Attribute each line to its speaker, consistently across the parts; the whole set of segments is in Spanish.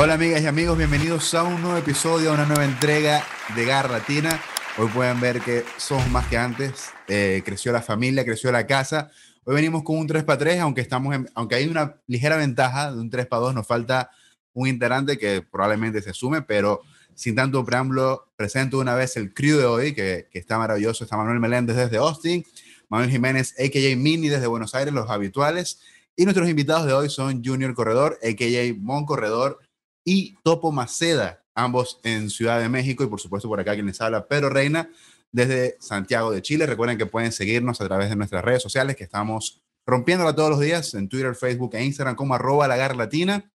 Speaker 1: Hola amigas y amigos, bienvenidos a un nuevo episodio, a una nueva entrega de Garra Latina. Hoy pueden ver que somos más que antes, eh, creció la familia, creció la casa. Hoy venimos con un 3 para 3, aunque, estamos aunque hay una ligera ventaja de un 3 para 2, nos falta un integrante que probablemente se sume, pero sin tanto preámbulo, presento una vez el crew de hoy, que, que está maravilloso. Está Manuel Meléndez desde Austin, Manuel Jiménez, a.k.a. Mini desde Buenos Aires, los habituales. Y nuestros invitados de hoy son Junior Corredor, a.k.a. Mon Corredor, y Topo Maceda, ambos en Ciudad de México y por supuesto por acá quien les habla, Pedro Reina, desde Santiago de Chile. Recuerden que pueden seguirnos a través de nuestras redes sociales que estamos rompiéndola todos los días en Twitter, Facebook e Instagram como arroba la latina.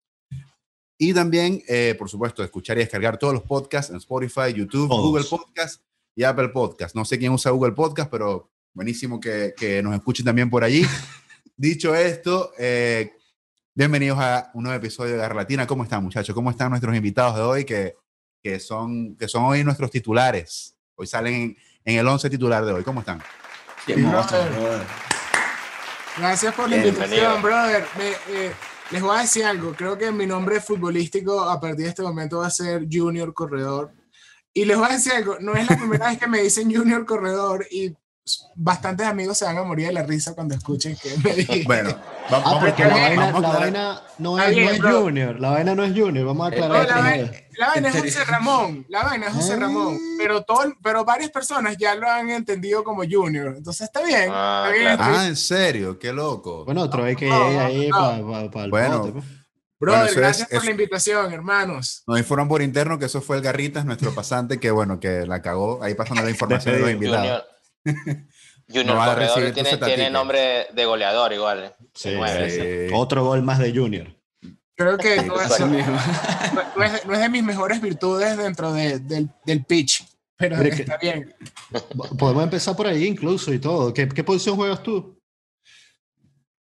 Speaker 1: Y también, eh, por supuesto, escuchar y descargar todos los podcasts en Spotify, YouTube, Google Podcast y Apple Podcast. No sé quién usa Google Podcast, pero buenísimo que, que nos escuchen también por allí. Dicho esto, eh, Bienvenidos a un nuevo episodio de Latina. ¿Cómo están, muchachos? ¿Cómo están nuestros invitados de hoy que, que, son, que son hoy nuestros titulares? Hoy salen en, el 11 titular de hoy. ¿Cómo están?
Speaker 2: Gracias por la invitación, brother. Eh, les voy a decir algo. Creo que mi nombre futbolístico a partir de este momento va a ser Junior Corredor. Y les voy a decir algo. No es la primera vez que me dicen Junior Corredor y bastantes amigos se van a morir de la risa cuando escuchen que me dije.
Speaker 1: Bueno, vamos,
Speaker 3: ah, porque la, vaina, la vaina, no es, no es Junior, la vaina no es Junior, vamos a aclarar.
Speaker 2: la, vaina, es José Ramón, la vaina es José Ramón, ah. pero, todo, pero varias personas ya lo han entendido como Junior, entonces está bien.
Speaker 1: Ah,
Speaker 2: está bien
Speaker 1: ah en serio, qué loco.
Speaker 3: Bueno, otro vez que no, ahí para pa, el
Speaker 2: bueno. Pues. Brother, gracias por la invitación, hermanos.
Speaker 1: Nos informan por interno que eso fue el Garritas, nuestro pasante, que bueno, que la cagó ahí pasando la información de los invitados.
Speaker 4: Junior Corredor tiene, tiene nombre de goleador igual.
Speaker 3: ¿eh? Otro gol más de Junior.
Speaker 2: Creo que no es, no, es, de mis mejores virtudes dentro de, del, del, pitch, pero, está bien.
Speaker 3: Podemos empezar por ahí incluso y todo. ¿Qué, qué posición juegas tú?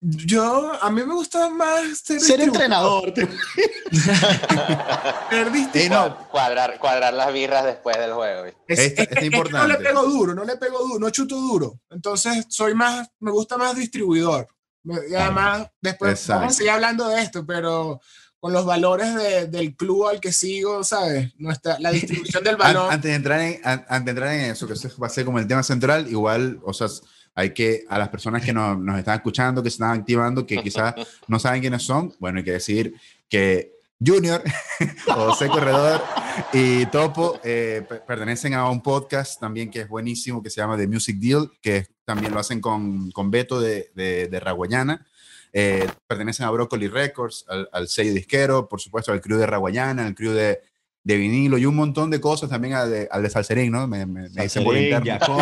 Speaker 2: Yo, a mí me gusta más
Speaker 3: ser, ser entrenador.
Speaker 4: ser no. cuadrar, cuadrar las birras después del juego.
Speaker 2: Es, importante. no le pego duro, no le pego duro, no chuto duro. Entonces, soy más, me gusta más distribuidor. Y además, después vamos a seguir hablando de esto, pero con los valores de, del club al que sigo, ¿sabes? Nuestra, la distribución del balón.
Speaker 1: Antes de, entrar en, antes de entrar en eso, que eso va a ser como el tema central, igual, o sea, hay que, a las personas que nos, nos están escuchando, que se están activando, que quizás no saben quiénes son, bueno, hay que decir que Junior, José Corredor y Topo eh, pertenecen a un podcast también que es buenísimo, que se llama The Music Deal, que también lo hacen con, con Beto de, de, de Raguayana. Eh, pertenecen a Broccoli Records, al, al, sello disquero, por supuesto al crew de Raguayana, al crew de, de vinilo y un montón de cosas también al de, al de Salserín, ¿no? Me, me, me dicen por interno.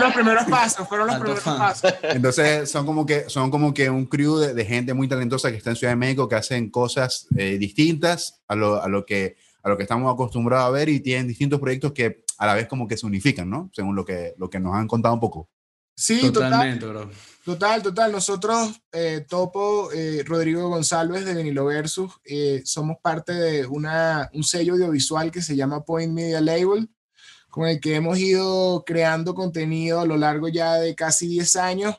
Speaker 2: los primeros pasos, fueron los primeros pasos.
Speaker 1: Entonces son como que, son como que un crew de, de, gente muy talentosa que está en Ciudad de México que hacen cosas eh, distintas a lo, a, lo que, a lo que estamos acostumbrados a ver y tienen distintos proyectos que a la vez como que se unifican, ¿no? Según lo que, lo que nos han contado un poco.
Speaker 2: Sí, Totalmente, total. Bro. Total, total. Nosotros, eh, Topo, eh, Rodrigo González de Venilo Versus, eh, somos parte de una, un sello audiovisual que se llama Point Media Label, con el que hemos ido creando contenido a lo largo ya de casi 10 años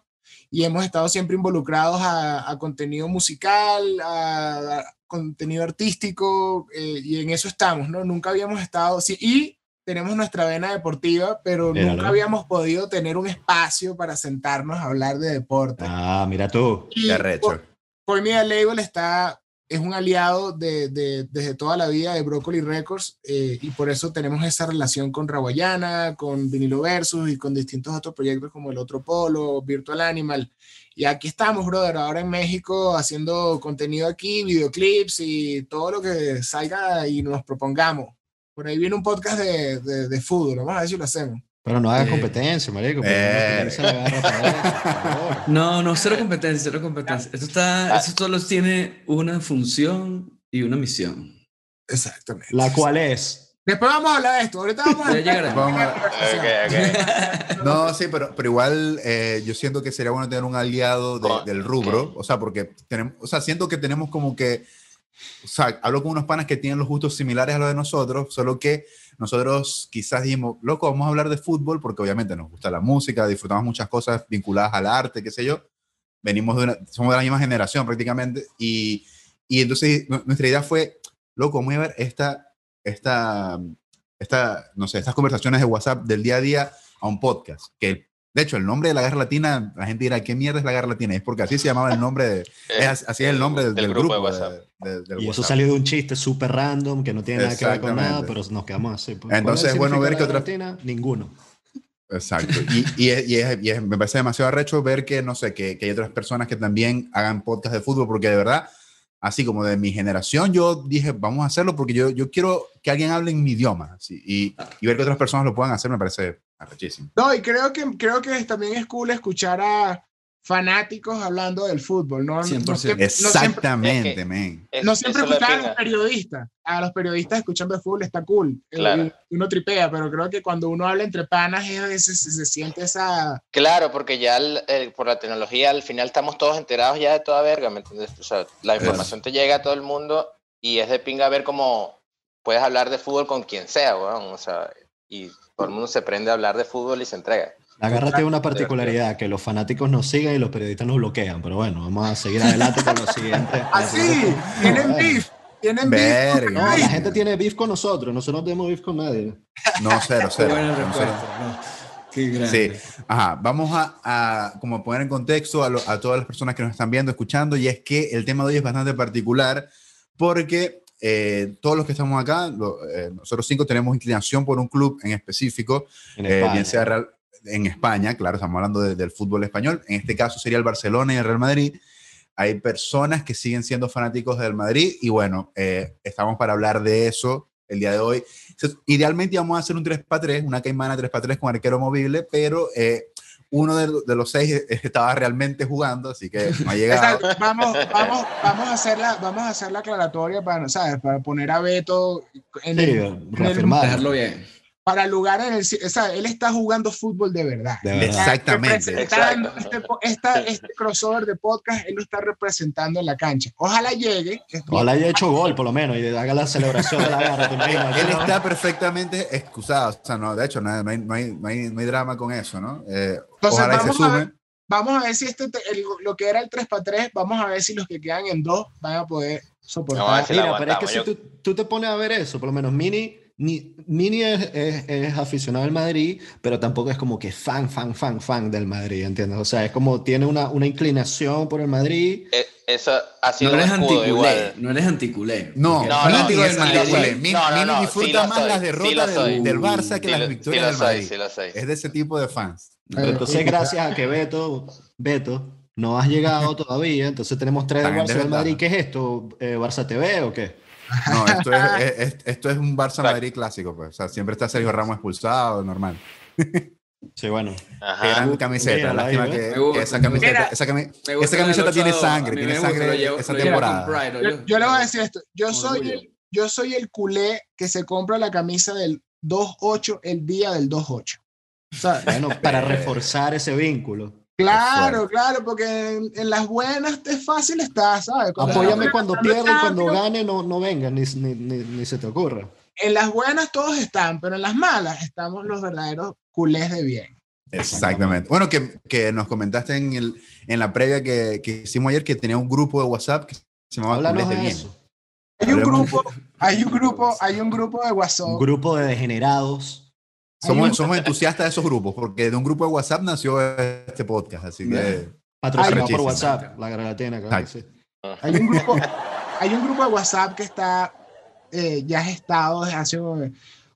Speaker 2: y hemos estado siempre involucrados a, contenido musical, a, contenido artístico, y en eso estamos, ¿no? Nunca habíamos estado, sí, y tenemos nuestra vena deportiva, pero nunca habíamos podido tener un espacio para sentarnos a hablar de deporte.
Speaker 3: Ah, mira tú.
Speaker 1: Qué recho.
Speaker 2: Por Media Label está, es un aliado de, de, desde toda la vida de Broccoli Records eh, y por eso tenemos esa relación con Rawayana, con Vinilo Versus y con distintos otros proyectos como El Otro Polo, Virtual Animal. Y aquí estamos, brother, ahora en México haciendo contenido aquí, videoclips y todo lo que salga y nos propongamos. Por ahí viene un podcast de, de, de fútbol, vamos a ver si lo hacemos.
Speaker 3: Pero no hagas competencia, marico.
Speaker 5: Eh. No, no, cero competencia, cero competencia. Esto, está, esto solo tiene una función y una misión.
Speaker 2: Exactamente.
Speaker 3: La cual es.
Speaker 2: Después vamos a hablar de esto. Ahorita vamos a
Speaker 1: vamos a... okay, okay. No, sí, pero, pero igual eh, yo siento que sería bueno tener un aliado de, del rubro. O sea, porque tenemos, o sea, siento que tenemos como que o sea, hablo con unos panas que tienen los gustos similares a los de nosotros, solo que nosotros quizás dijimos, loco, vamos a hablar de fútbol porque obviamente nos gusta la música, disfrutamos muchas cosas vinculadas al arte, qué sé yo. Venimos de una, somos de la misma generación prácticamente y, y entonces nuestra idea fue loco, voy a ver esta, esta, esta, no sé, estas conversaciones de WhatsApp del día a día a un podcast, que de hecho, el nombre de la Guerra Latina, la gente dirá, ¿qué mierda es la Guerra Latina? Es porque así se llamaba el nombre, de, así es el nombre del, grupo, de WhatsApp.
Speaker 3: y eso salió de un chiste súper random, que no tiene nada que ver con nada, pero nos quedamos así.
Speaker 1: Pues. Entonces es bueno ver que otra...
Speaker 3: Latina, ninguno.
Speaker 1: Exacto. Y, y, me parece demasiado arrecho ver que, no sé, que, que hay otras personas que también hagan podcast de fútbol, porque de verdad así como de mi generación, yo dije, vamos a hacerlo porque yo, yo quiero que alguien hable en mi idioma y, y, ver que otras personas lo puedan hacer me parece arrechísimo.
Speaker 2: No, y creo que, creo que también es cool escuchar a, fanáticos hablando del fútbol, ¿no?
Speaker 1: 100%. Exactamente,
Speaker 2: men. No siempre escuchar a los periodistas. A los periodistas escuchando el fútbol está cool. Eh, uno tripea, pero creo que cuando uno habla entre panas es, se, se, siente esa...
Speaker 4: Claro, porque ya por la tecnología al final estamos todos enterados ya de toda verga, ¿me entiendes? O sea, la información te llega a todo el mundo y es de pinga ver cómo puedes hablar de fútbol con quien sea, weón. O sea, y todo el mundo se prende a hablar de fútbol y se entrega.
Speaker 3: La tiene una particularidad, que los fanáticos nos siguen y los periodistas nos bloquean, pero bueno, vamos a seguir adelante con lo siguiente.
Speaker 2: Así, ah, tienen beef. Tienen beef.
Speaker 3: No, la gente tiene beef con nosotros, nosotros no tenemos beef con nadie.
Speaker 1: No, cero, cero. Sí, ajá. Vamos a, a, como poner en contexto a, a, todas las personas que nos están viendo, escuchando, y es que el tema de hoy es bastante particular porque eh, todos los que estamos acá, eh, nosotros cinco tenemos inclinación por un club en específico, eh, bien sea Real, en España, claro, estamos hablando del fútbol español, en este caso sería el Barcelona y el Real Madrid. Hay personas que siguen siendo fanáticos del Madrid y bueno, eh, estamos para hablar de eso el día de hoy. Idealmente íbamos a hacer un 3 para 3, una caimana 3 para 3 con arquero movible, pero eh, uno de, los seis estaba realmente jugando, así que no ha llegado.
Speaker 2: vamos, vamos, vamos, a hacer la, vamos a hacer la aclaratoria para, ¿sabes? para poner a Beto
Speaker 3: en sí, el, dejarlo bien
Speaker 2: para lugar en el... O sea, él está jugando fútbol de verdad.
Speaker 1: Exactamente.
Speaker 2: Este, este, crossover de podcast, él lo está representando en la cancha. Ojalá llegue.
Speaker 3: Ojalá haya hecho gol, por lo menos, y haga la celebración de la garra.
Speaker 1: él está perfectamente excusado. O sea, no, de hecho, no hay, no hay, no hay, no hay drama con eso, ¿no? Eh, ojalá se sume.
Speaker 2: vamos a ver si este, lo que era el 3 para 3, vamos a ver si los que quedan en 2 van a poder soportar.
Speaker 3: Mira, pero es que si tú, tú te pones a ver eso, por lo menos Mini ni, Mini es, es, aficionado al Madrid, pero tampoco es como que fan, fan, fan, fan del Madrid, ¿entiendes? O sea, es como tiene una, una inclinación por el Madrid.
Speaker 4: Eh, eso, así
Speaker 5: no, eres anticulé, no eres anticulé.
Speaker 1: No, no, no, no, es anticulé. Mini disfruta más las derrotas del, del, Barça que las victorias del Madrid. es de ese tipo de fans.
Speaker 3: entonces, gracias a que Beto, Beto, no has llegado todavía, entonces tenemos tres del Barça del Madrid. ¿Qué es esto? Eh, ¿Barça TV o qué?
Speaker 1: No, esto es, esto es un Barça Madrid clásico, pues. O sea, siempre está Sergio Ramos expulsado, normal.
Speaker 3: Sí, bueno.
Speaker 1: Gran camiseta. Lástima que, esa camiseta, esa, camiseta tiene sangre, tiene sangre esa temporada.
Speaker 2: Yo, le voy a decir esto. Yo soy, el, yo soy el culé que se compra la camisa del 2-8 el día del 2-8.
Speaker 3: O sea, bueno, para reforzar ese vínculo.
Speaker 2: Claro, claro, porque en, las buenas es fácil estar, ¿sabes?
Speaker 3: Apóyame cuando pierda y cuando gane no, no venga, ni, ni, ni, se te ocurra.
Speaker 2: En las buenas todos están, pero en las malas estamos los verdaderos culés de bien.
Speaker 1: Exactamente. Bueno, que, que nos comentaste en, el, en la previa que, que, hicimos ayer que tenía un grupo de WhatsApp que se llamaba Culés de Bien.
Speaker 2: Hay un, grupo, hay un grupo, hay un grupo de WhatsApp. Un
Speaker 3: grupo de degenerados
Speaker 1: somos, somos entusiastas de esos grupos, porque de un grupo de WhatsApp nació este podcast, así que...
Speaker 3: Patrocinado por WhatsApp, la Granatena, claro, sí.
Speaker 2: Hay un grupo, hay un grupo de WhatsApp que está eh, ya gestado desde hace...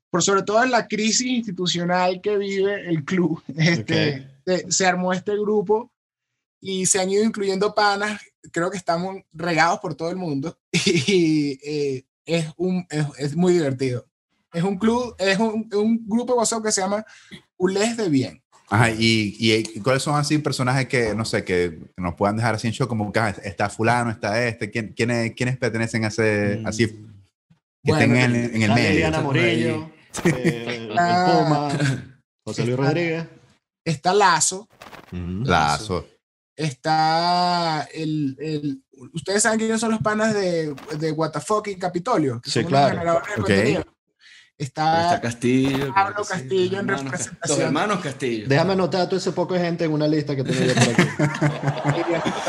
Speaker 2: Por sobre todo en la crisis institucional que vive el club, este, se armó este grupo y se han ido incluyendo panas, creo que estamos regados por todo el mundo y eh, es, un, es, es muy divertido. Es un club, es un, un grupo de WhatsApp que se llama Ulés de Bien.
Speaker 1: Ajá, y, y, cuáles son así personajes que, no sé, que nos puedan dejar así en show, como que ah, está fulano, está este, ¿quién, quiénes, quiénes pertenecen a ese, mm. así, que estén en, en, el medio?
Speaker 3: Liliana Morillo, eh, el Puma, José Luis Rodríguez.
Speaker 2: Está Lazo.
Speaker 1: Lazo.
Speaker 2: Está el, el, Ustedes saben quiénes son los panas de, de WTF y Capitolio.
Speaker 3: sí, claro.
Speaker 2: Okay. Está,
Speaker 5: Castillo.
Speaker 2: Pablo Castillo en representación. Los
Speaker 5: hermanos Castillo.
Speaker 3: Déjame anotar a todo ese poco de gente en una lista que tengo yo por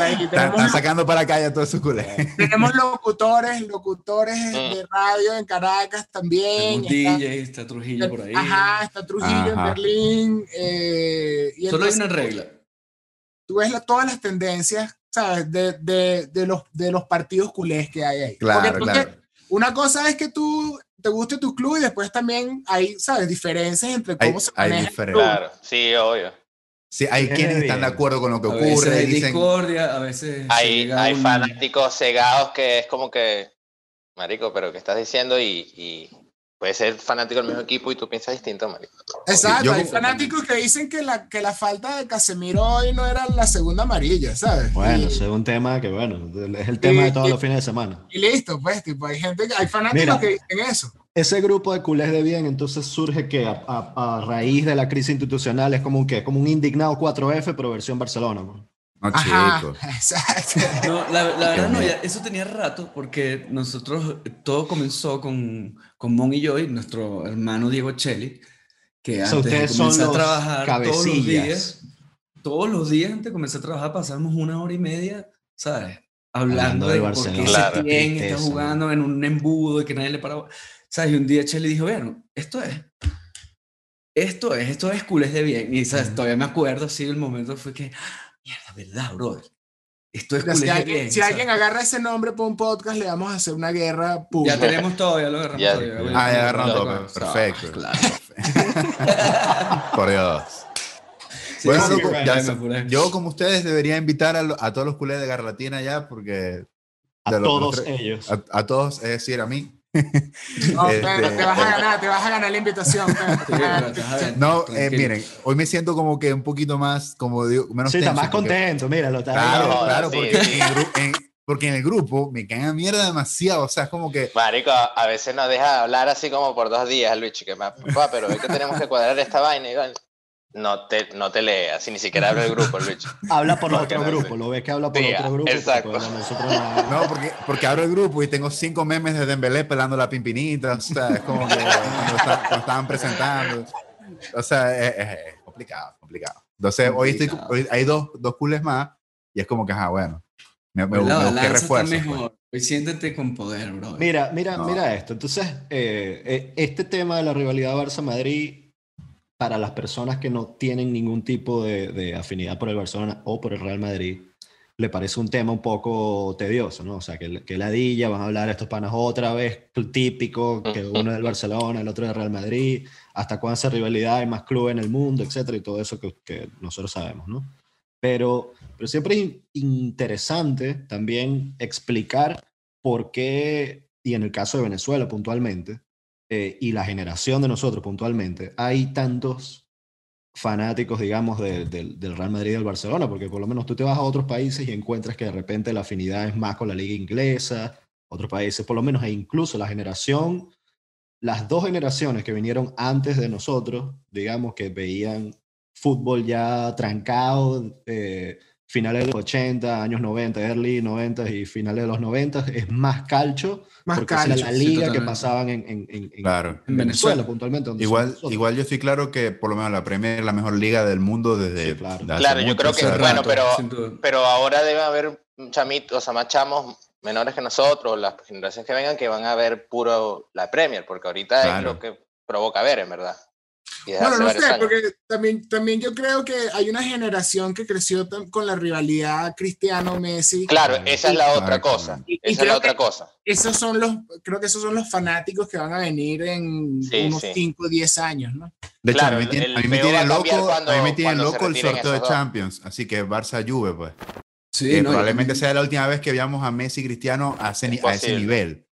Speaker 1: aquí. Están sacando para acá ya todos sus culés.
Speaker 2: Tenemos locutores, locutores mm. de radio en Caracas también.
Speaker 5: DJ, está, Trujillo por ahí.
Speaker 2: Ajá, está Trujillo en Berlín. Eh,
Speaker 5: Solo hay una regla.
Speaker 2: Tú ves todas las tendencias, ¿sabes? De, de, de, los, de los partidos culés que hay ahí.
Speaker 1: Claro, claro.
Speaker 2: Una cosa es que tú te guste tu club y después también hay, ¿sabes? Diferencias entre cómo se maneja
Speaker 4: hay Claro, sí, obvio.
Speaker 1: Sí, hay quienes están de acuerdo con lo que ocurre.
Speaker 5: hay discordia, a veces.
Speaker 4: Hay, hay fanáticos cegados que es como que, Marico, pero ¿qué estás diciendo? y puede ser fanático del mismo equipo y tú piensas distinto, marico.
Speaker 2: Exacto, hay fanáticos que dicen que la, que la falta de Casemiro hoy no era la segunda amarilla, ¿sabes?
Speaker 3: Bueno, es un tema que, bueno, es el tema de todos los fines de semana.
Speaker 2: Y listo, pues, tipo, hay gente, hay fanáticos que dicen eso.
Speaker 3: Ese grupo de culés de bien, entonces surge que a, a, raíz de la crisis institucional es como un, ¿qué? como un indignado 4F, pero versión Barcelona. ¿no?
Speaker 5: No, la, verdad no, eso tenía rato porque nosotros, todo comenzó con, con Mon y yo y nuestro hermano Diego Cheli, que antes de comenzar a trabajar todos los días, todos los días antes de comenzar a trabajar pasamos una hora y media, ¿sabes? Hablando, de, por qué claro, está jugando en un embudo y que nadie le paraba. ¿Sabes? Y un día Cheli dijo, bueno, esto es esto es, esto es culés de bien. Y ¿sabes? todavía me acuerdo así el momento fue que, Mierda, ¿verdad, brother? Esto es
Speaker 2: si, alguien, si alguien, agarra ese nombre por un podcast, le vamos a hacer una guerra
Speaker 5: Ya tenemos todo, ya lo agarramos
Speaker 1: ya, todo. ah, ya agarramos todo. Perfecto. Claro. por Dios. bueno, loco, ya, yo como ustedes debería invitar a, a, todos los culés de Garlatina ya, porque...
Speaker 3: A todos ellos.
Speaker 1: A, a, todos, es decir, a mí.
Speaker 2: No, este, te vas a ganar, te vas a ganar la invitación.
Speaker 1: no, eh, miren, hoy me siento como que un poquito más, como digo, menos
Speaker 3: Sí, está más contento, míralo. Está
Speaker 1: claro, claro, porque, en, porque, en, el grupo me caen a mierda demasiado, o sea, es como que...
Speaker 4: Marico, a veces nos deja hablar así como por dos días, Luis, que me pero es que tenemos que cuadrar esta vaina y no te, no te leas, ni siquiera habla el grupo, Luis.
Speaker 3: habla por otro grupo, lo ves que habla por otro grupo.
Speaker 4: Exacto.
Speaker 1: no, porque, porque abro el grupo y tengo cinco memes de Dembélé pelando la pimpinita, o sea, es como que cuando, estaban presentando. O sea, es, complicado, complicado. Entonces, hoy, estoy, hoy hay dos, dos cooles más y es como que, ajá, bueno, me, me, me refuerzo.
Speaker 5: Pues. Mejor. Hoy siéntete con poder, bro.
Speaker 3: Mira, mira, mira esto. Entonces, eh, eh, este tema de la rivalidad Barça-Madrid para las personas que no tienen ningún tipo de, afinidad por el Barcelona o por el Real Madrid, le parece un tema un poco tedioso, ¿no? O sea, que, que ladilla, van a hablar estos panas otra vez, típico, que uno es del Barcelona, el otro del Real Madrid, hasta cuándo hace rivalidad, hay más clubes en el mundo, etcétera, y todo eso que, que nosotros sabemos, ¿no? Pero, pero siempre es interesante también explicar por qué, y en el caso de Venezuela puntualmente, eh, y la generación de nosotros puntualmente, hay tantos fanáticos, digamos, del Real Madrid y del Barcelona, porque por lo menos tú te vas a otros países y encuentras que de repente la afinidad es más con la liga inglesa, otros países por lo menos, e incluso la generación, las dos generaciones que vinieron antes de nosotros, digamos, que veían fútbol ya trancado, eh, finales de los 80, años 90, early 90 y finales de los 90, es más calcho más porque calcio, la liga que pasaban en, en, en, Venezuela, puntualmente.
Speaker 1: igual, igual yo estoy claro que por lo menos la Premier es la mejor liga del mundo desde...
Speaker 4: claro, claro yo creo que, bueno, pero, pero ahora debe haber chamitos, o sea, más chamos menores que nosotros, las generaciones que vengan, que van a ver puro la Premier, porque ahorita es lo que provoca ver, en verdad.
Speaker 2: Bueno, no sé, porque también, también yo creo que hay una generación que creció con la rivalidad Cristiano-Messi.
Speaker 4: Claro, esa es la otra cosa. esa es la otra cosa.
Speaker 2: Esos son los, creo que esos son los fanáticos que van a venir en unos 5 o 10 años, ¿no?
Speaker 1: De hecho, a mí, me tiene loco, a mí me tiene loco el sorteo de Champions, así que Barça-Juve, pues. Sí, probablemente sea la última vez que veamos a Messi y Cristiano a ese, a ese nivel.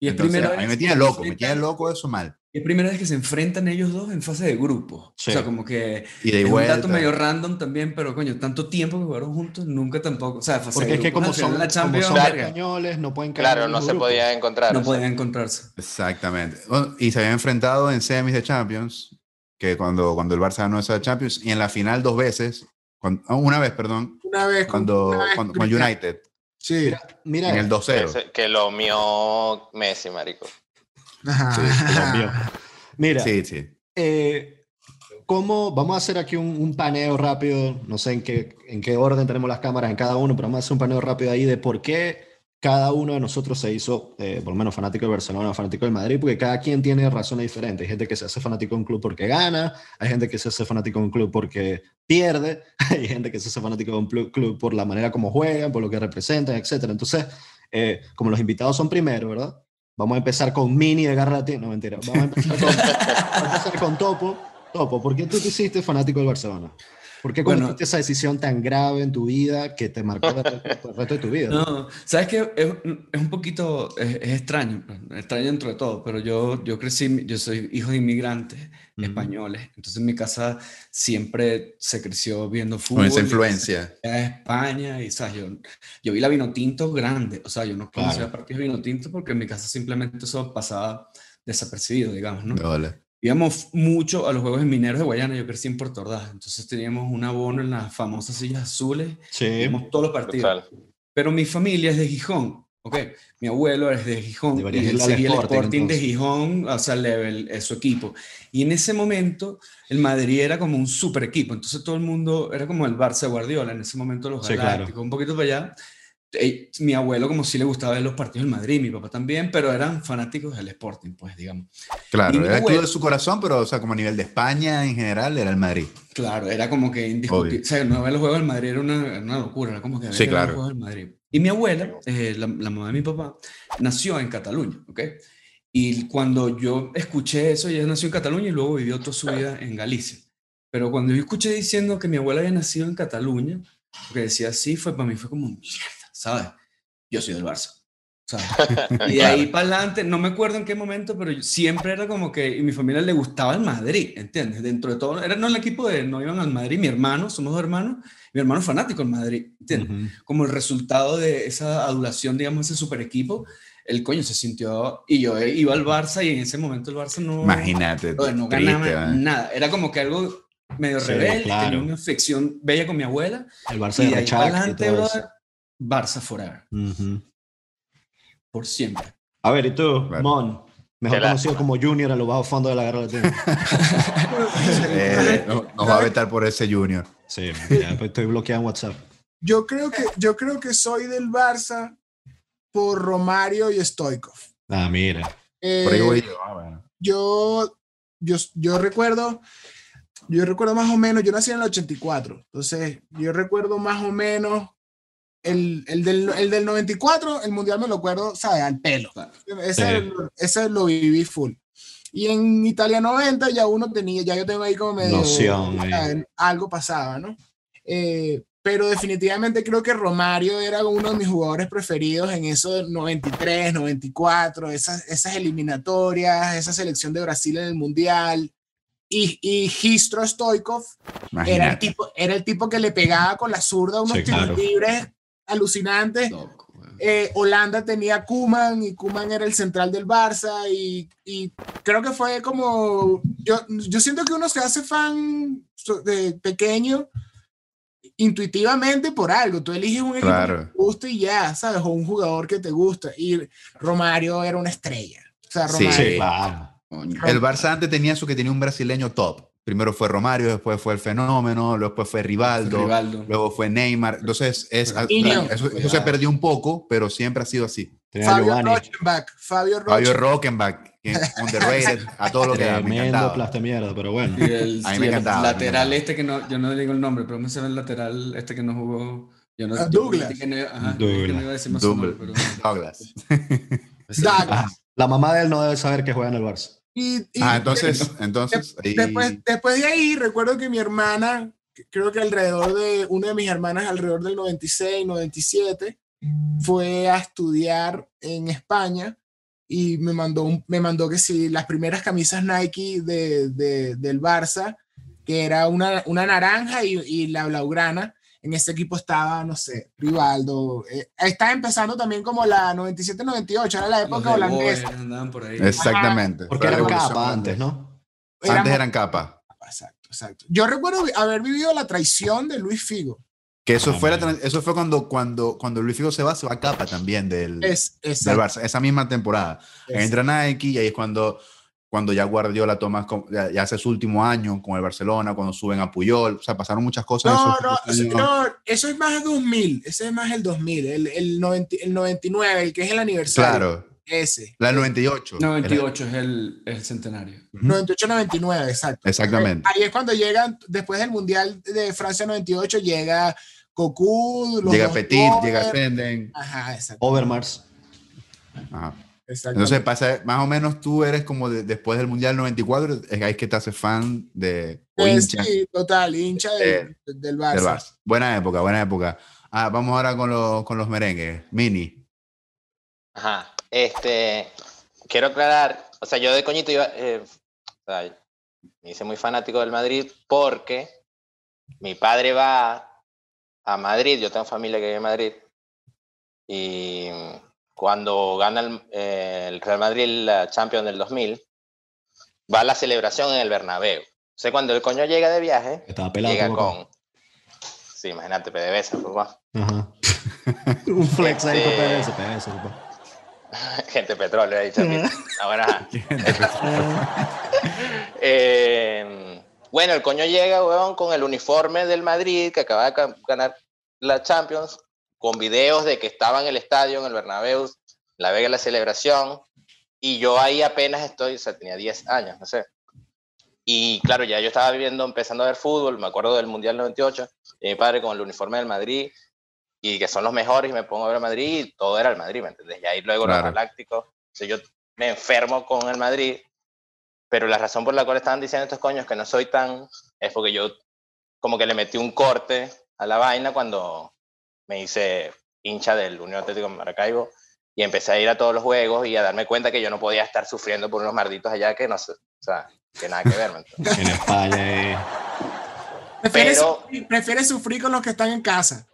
Speaker 5: Y es primera
Speaker 1: A mí me tiene loco, me tiene loco eso mal.
Speaker 5: Es primera vez que se enfrentan ellos dos en fase de grupo. O sea, como que y de es un dato medio random también, pero coño, tanto tiempo que jugaron juntos, nunca tampoco. O sea,
Speaker 3: fase Porque de es que como son, la Champions, como son españoles, no pueden
Speaker 4: Claro, no se podían encontrar.
Speaker 5: No podían encontrarse.
Speaker 1: Exactamente. y se habían enfrentado en semis de Champions, que cuando, cuando el Barça ganó esa Champions, y en la final dos veces, ah, una vez, perdón.
Speaker 2: Una vez.
Speaker 1: Cuando, con United.
Speaker 2: Sí.
Speaker 1: Mira, en el 2-0.
Speaker 4: Que lo mío Messi, marico.
Speaker 3: Sí, Mira,
Speaker 1: sí, sí.
Speaker 3: Eh, ¿cómo, vamos a hacer aquí un, paneo rápido, no sé en qué, en qué orden tenemos las cámaras en cada uno, pero vamos a hacer un paneo rápido ahí de por qué cada uno de nosotros se hizo, eh, por lo menos fanático de Barcelona, fanático del Madrid, porque cada quien tiene razones diferentes. Hay gente que se hace fanático de un club porque gana, hay gente que se hace fanático de un club porque pierde, hay gente que se hace fanático de un club por la manera como juegan, por lo que representan, etc. Entonces, eh, como los invitados son primero, ¿verdad? Vamos a empezar con Mini de Garra No, mentira. Vamos a empezar con, a empezar con Topo. Topo, ¿por qué tú te hiciste fanático del Barcelona? ¿Por qué bueno, esa decisión tan grave en tu vida que te marcó el resto de tu vida?
Speaker 5: No, sabes que es, es, un poquito, es, extraño, extraño dentro de todo, pero yo, yo crecí, yo soy hijo de inmigrantes españoles, entonces en mi casa siempre se creció viendo fútbol.
Speaker 1: Con esa influencia.
Speaker 5: España, y ¿sabes? Yo, yo vi la vino tinto grande, o sea, yo no conocía partidos de vino tinto porque en mi casa simplemente eso pasaba desapercibido, digamos, ¿no? Vale íbamos mucho a los Juegos Mineros de Guayana, yo crecí en Puerto Ordaz, entonces teníamos un abono en las famosas sillas azules, sí. todos los partidos. Pero mi familia es de Gijón, ¿ok? Mi abuelo es de Gijón, y él seguía el Sporting de Gijón, o sea, level, es su equipo. Y en ese momento el Madrid era como un super equipo, entonces todo el mundo era como el Barça Guardiola, en ese momento los Galácticos, sí, un poquito para allá mi abuelo como si le gustaba ver los partidos del Madrid, mi papá también, pero eran fanáticos del Sporting, pues digamos.
Speaker 1: Claro, era el de su corazón, pero o sea, como a nivel de España en general era el Madrid.
Speaker 5: Claro, era como que indiscutible. O sea, no ver los juegos del Madrid era una, una locura, era como que ver
Speaker 1: sí, claro.
Speaker 5: los juegos del Madrid. Y mi abuela, eh, la, la, mamá de mi papá, nació en Cataluña, ¿ok? Y cuando yo escuché eso, ella nació en Cataluña y luego vivió toda su vida en Galicia. Pero cuando yo escuché diciendo que mi abuela había nacido en Cataluña, porque decía así, fue para mí fue como, mierda ¿sabes? Yo soy del Barça. ¿sabes? Y de ahí para adelante, no me acuerdo en qué momento, pero siempre era como que y mi familia le gustaba el Madrid, ¿entiendes? Dentro de todo, era no el equipo de, no iban al Madrid, mi hermano, somos dos hermanos, mi hermano fanático del Madrid, ¿entiendes? Como el resultado de esa adulación, digamos, ese super equipo, el coño se sintió, y yo iba al Barça y en ese momento el Barça no...
Speaker 1: Imagínate.
Speaker 5: No, ganaba nada, era como que algo medio rebelde, tenía una afección bella con mi abuela.
Speaker 3: El Barça de y todo eso
Speaker 5: Barça Forever. Por siempre.
Speaker 3: A ver, ¿y tú, Mon? Mejor conocido como Junior a los bajos fondos de la guerra latina.
Speaker 1: eh, nos no va a vetar por ese Junior.
Speaker 3: Sí, ya, pues estoy bloqueado en WhatsApp.
Speaker 2: Yo creo, que, yo creo que soy del Barça por Romario y Stoikov.
Speaker 3: Ah, mira.
Speaker 2: Eh, por ahí voy yo. Ah, bueno. yo, yo, yo recuerdo, yo recuerdo más o menos, yo nací en el 84, entonces yo recuerdo más o menos el, el, del, el, del, 94, el mundial me lo acuerdo, ¿sabes? Al pelo. Ese, ese, lo viví full. Y en Italia 90 ya uno tenía, ya yo tengo ahí como medio. Noción, algo pasaba, ¿no? Eh, pero definitivamente creo que Romario era uno de mis jugadores preferidos en eso 93, 94, esas, esas eliminatorias, esa selección de Brasil en el Mundial. Y, y Gistro Stoikov era el, tipo, era el tipo que le pegaba con la zurda unos tiros libres alucinante. Eh, Holanda tenía Kuman y Kuman era el central del Barça y, y, creo que fue como, yo, yo siento que uno se hace fan de pequeño intuitivamente por algo, tú eliges un equipo que te gusta y ya, ¿sabes? O un jugador que te gusta y Romario era una estrella. O sea, Romario. Sí, claro.
Speaker 1: El Barça antes tenía eso que tenía un brasileño top. Primero fue Romario, después fue el Fenómeno, luego fue Rivaldo, luego fue Neymar. Entonces, es, eso, se perdió un poco, pero siempre ha sido así.
Speaker 2: Fabio Rockenbach.
Speaker 1: Fabio, Fabio Rockenbach, underrated, a todo lo que
Speaker 3: Tremendo plaste mierda, pero bueno.
Speaker 5: el, a mí me encantaba. lateral este que no, yo no digo el nombre, pero me sale el lateral este que no jugó. Yo no,
Speaker 2: uh, Douglas.
Speaker 5: Douglas. Douglas.
Speaker 2: Douglas.
Speaker 3: La mamá de él no debe saber que juega en el Barça.
Speaker 2: Y,
Speaker 1: ah, entonces, entonces
Speaker 2: después, después de ahí, recuerdo que mi hermana, creo que alrededor de, una de mis hermanas alrededor del 96, 97, fue a estudiar en España y me mandó, me mandó que sí, las primeras camisas Nike de, de, del Barça, que era una, una naranja y, y la blaugrana, en ese equipo estaba, no sé, Rivaldo. Eh, estaba empezando también como la 97-98, era la época holandesa.
Speaker 1: Exactamente.
Speaker 3: Porque eran capa antes, ¿no?
Speaker 1: Antes eran capa.
Speaker 2: Exacto, exacto. Yo recuerdo haber vivido la traición de Luis Figo.
Speaker 1: Que eso, fue, eso fue cuando, cuando, cuando Luis Figo se va, se va a capa también del, del Barça, esa misma temporada. Entra Nike y ahí es cuando cuando ya Guardiola toma, ya, hace su último año con el Barcelona, cuando suben a Puyol, o sea, pasaron muchas cosas.
Speaker 2: No, no, no, eso es más 2000, ese es más el 2000, el, el, 99, el que es el aniversario. Claro. Ese.
Speaker 1: La 98.
Speaker 5: 98 es el, el centenario.
Speaker 2: 98-99, exacto.
Speaker 1: Exactamente.
Speaker 2: Ahí es cuando llegan, después del Mundial de Francia 98, llega Cocu,
Speaker 1: llega Petit, llega Senden.
Speaker 3: Ajá, exacto. Overmars.
Speaker 1: Ajá. Entonces pasa, más o menos tú eres como después del Mundial 94, es ahí que te haces fan de...
Speaker 2: hincha, sí, total, hincha del, Barça.
Speaker 1: Buena época, buena época. Ah, vamos ahora con, los, con los merengues. Mini.
Speaker 4: Ajá, este, quiero aclarar, o sea, yo de coñito iba, eh, me hice muy fanático del Madrid porque mi padre va a Madrid, yo tengo familia que vive en Madrid, y cuando gana el, eh, Real Madrid la Champions del 2000, va a la celebración en el Bernabéu. O sea, cuando el coño llega de viaje, llega con... Sí, imagínate, PDVSA, papá. Ajá.
Speaker 3: Un flex ahí con PDVSA, PDVSA, papá.
Speaker 4: Gente petróleo, ha dicho. Ahora. eh, bueno, el coño llega, weón, con el uniforme del Madrid, que acaba de ganar la Champions, con videos de que estaba en el estadio, en el Bernabéu, la Vega la celebración, y yo ahí apenas estoy, o sea, tenía 10 años, no sé. Y claro, ya yo estaba viviendo, empezando a ver fútbol, me acuerdo del Mundial 98, y mi padre con el uniforme del Madrid, y que son los mejores, y me pongo a ver el Madrid, y todo era el Madrid, ¿me entiendes? Y ahí luego los galácticos, o sea, yo me enfermo con el Madrid, pero la razón por la cual estaban diciendo estos coños que no soy tan, es porque yo como que le metí un corte a la vaina cuando me hice hincha del Unión Atlético de Maracaibo y empecé a ir a todos los juegos y a darme cuenta que yo no podía estar sufriendo por unos marditos allá que no sé, o sea, que nada que ver.
Speaker 3: en España. Eh.
Speaker 2: ¿Prefieres, sufrir, con los que están en casa.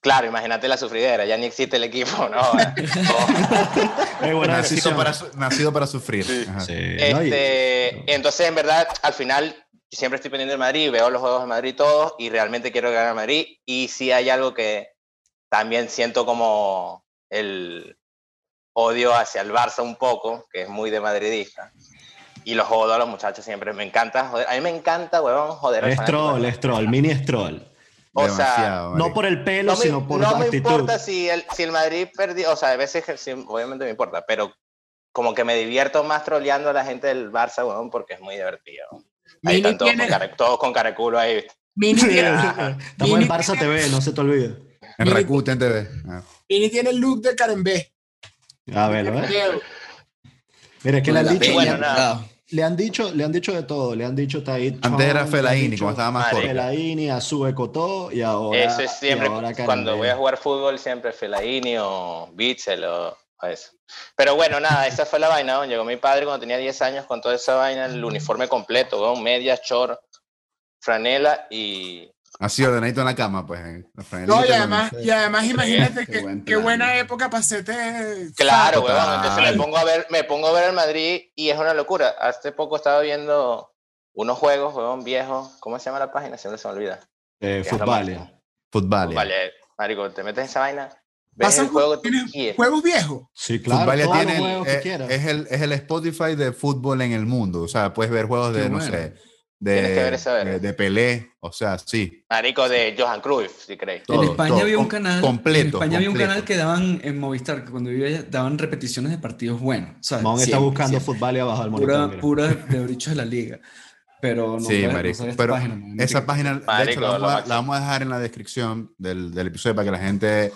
Speaker 4: Claro, imagínate la sufridera, ya ni existe el equipo, ¿no?
Speaker 1: nacido, para, nacido, para, sufrir.
Speaker 4: Este, entonces, en verdad, al final siempre estoy pendiente de Madrid, veo los juegos de Madrid todos y realmente quiero ganar Madrid. Y si hay algo que también siento como el odio hacia el Barça un poco, que es muy de madridista. Y los jodo a los muchachos siempre. Me encanta joder. A mí me encanta, huevón, joder.
Speaker 3: Es troll, es troll, mini es troll.
Speaker 4: O sea,
Speaker 3: no por el pelo, sino por
Speaker 4: la
Speaker 3: actitud.
Speaker 4: No me importa si el, si el Madrid perdió, o sea, a veces obviamente me importa, pero como que me divierto más troleando a la gente del Barça, huevón, porque es muy divertido. Ahí están todos, con care, todos con careculo ahí.
Speaker 3: Mini tiene, Estamos en Barça TV, no se te olvide.
Speaker 1: En Rakuten TV.
Speaker 2: Ah. Mini tiene el look de Karen B.
Speaker 3: A ver, ¿eh? Mira, que le han dicho. Bueno, le han dicho, le han dicho de todo, le han dicho Taid.
Speaker 1: Antes era Felaini, como estaba más
Speaker 3: corto. Felaini, Azue Cotó y ahora.
Speaker 4: Eso es siempre, cuando voy a jugar fútbol, siempre Felaini o Bitzel o eso. Pero bueno, nada, esa fue la vaina. Llegó mi padre cuando tenía 10 años con toda esa vaina, el uniforme completo, medias, short, franela y.
Speaker 1: Así ordenadito en la cama, pues.
Speaker 2: No, y además, y además imagínate que, qué buena época hacerte.
Speaker 4: Claro, weón. Entonces me pongo, a ver, me pongo a ver el Madrid y es una locura. Hace poco estaba viendo unos juegos, weón, viejos. ¿Cómo se llama la página? Siempre se me olvida.
Speaker 3: Eh, Fútbol.
Speaker 1: Fútbol.
Speaker 4: Marico, te metes en esa vaina
Speaker 2: ¿Pasan juego, juegos viejos?
Speaker 1: Sí, claro. tiene, es, es, el, es el Spotify de fútbol en el mundo. O sea, puedes ver juegos de, no sé, de, de, Pelé, o sea, sí.
Speaker 4: Marico de Johan Cruyff, si crees.
Speaker 5: en España había un canal.
Speaker 1: Completo.
Speaker 5: En España había un canal que daban en Movistar, que cuando vivía daban repeticiones de partidos buenos.
Speaker 3: O está buscando fútbol y abajo del
Speaker 5: monitor. Pura, de brichos de la liga. Pero no,
Speaker 1: sí, marico. pero esa página, de hecho, la, vamos a, dejar en la descripción del, del episodio para que la gente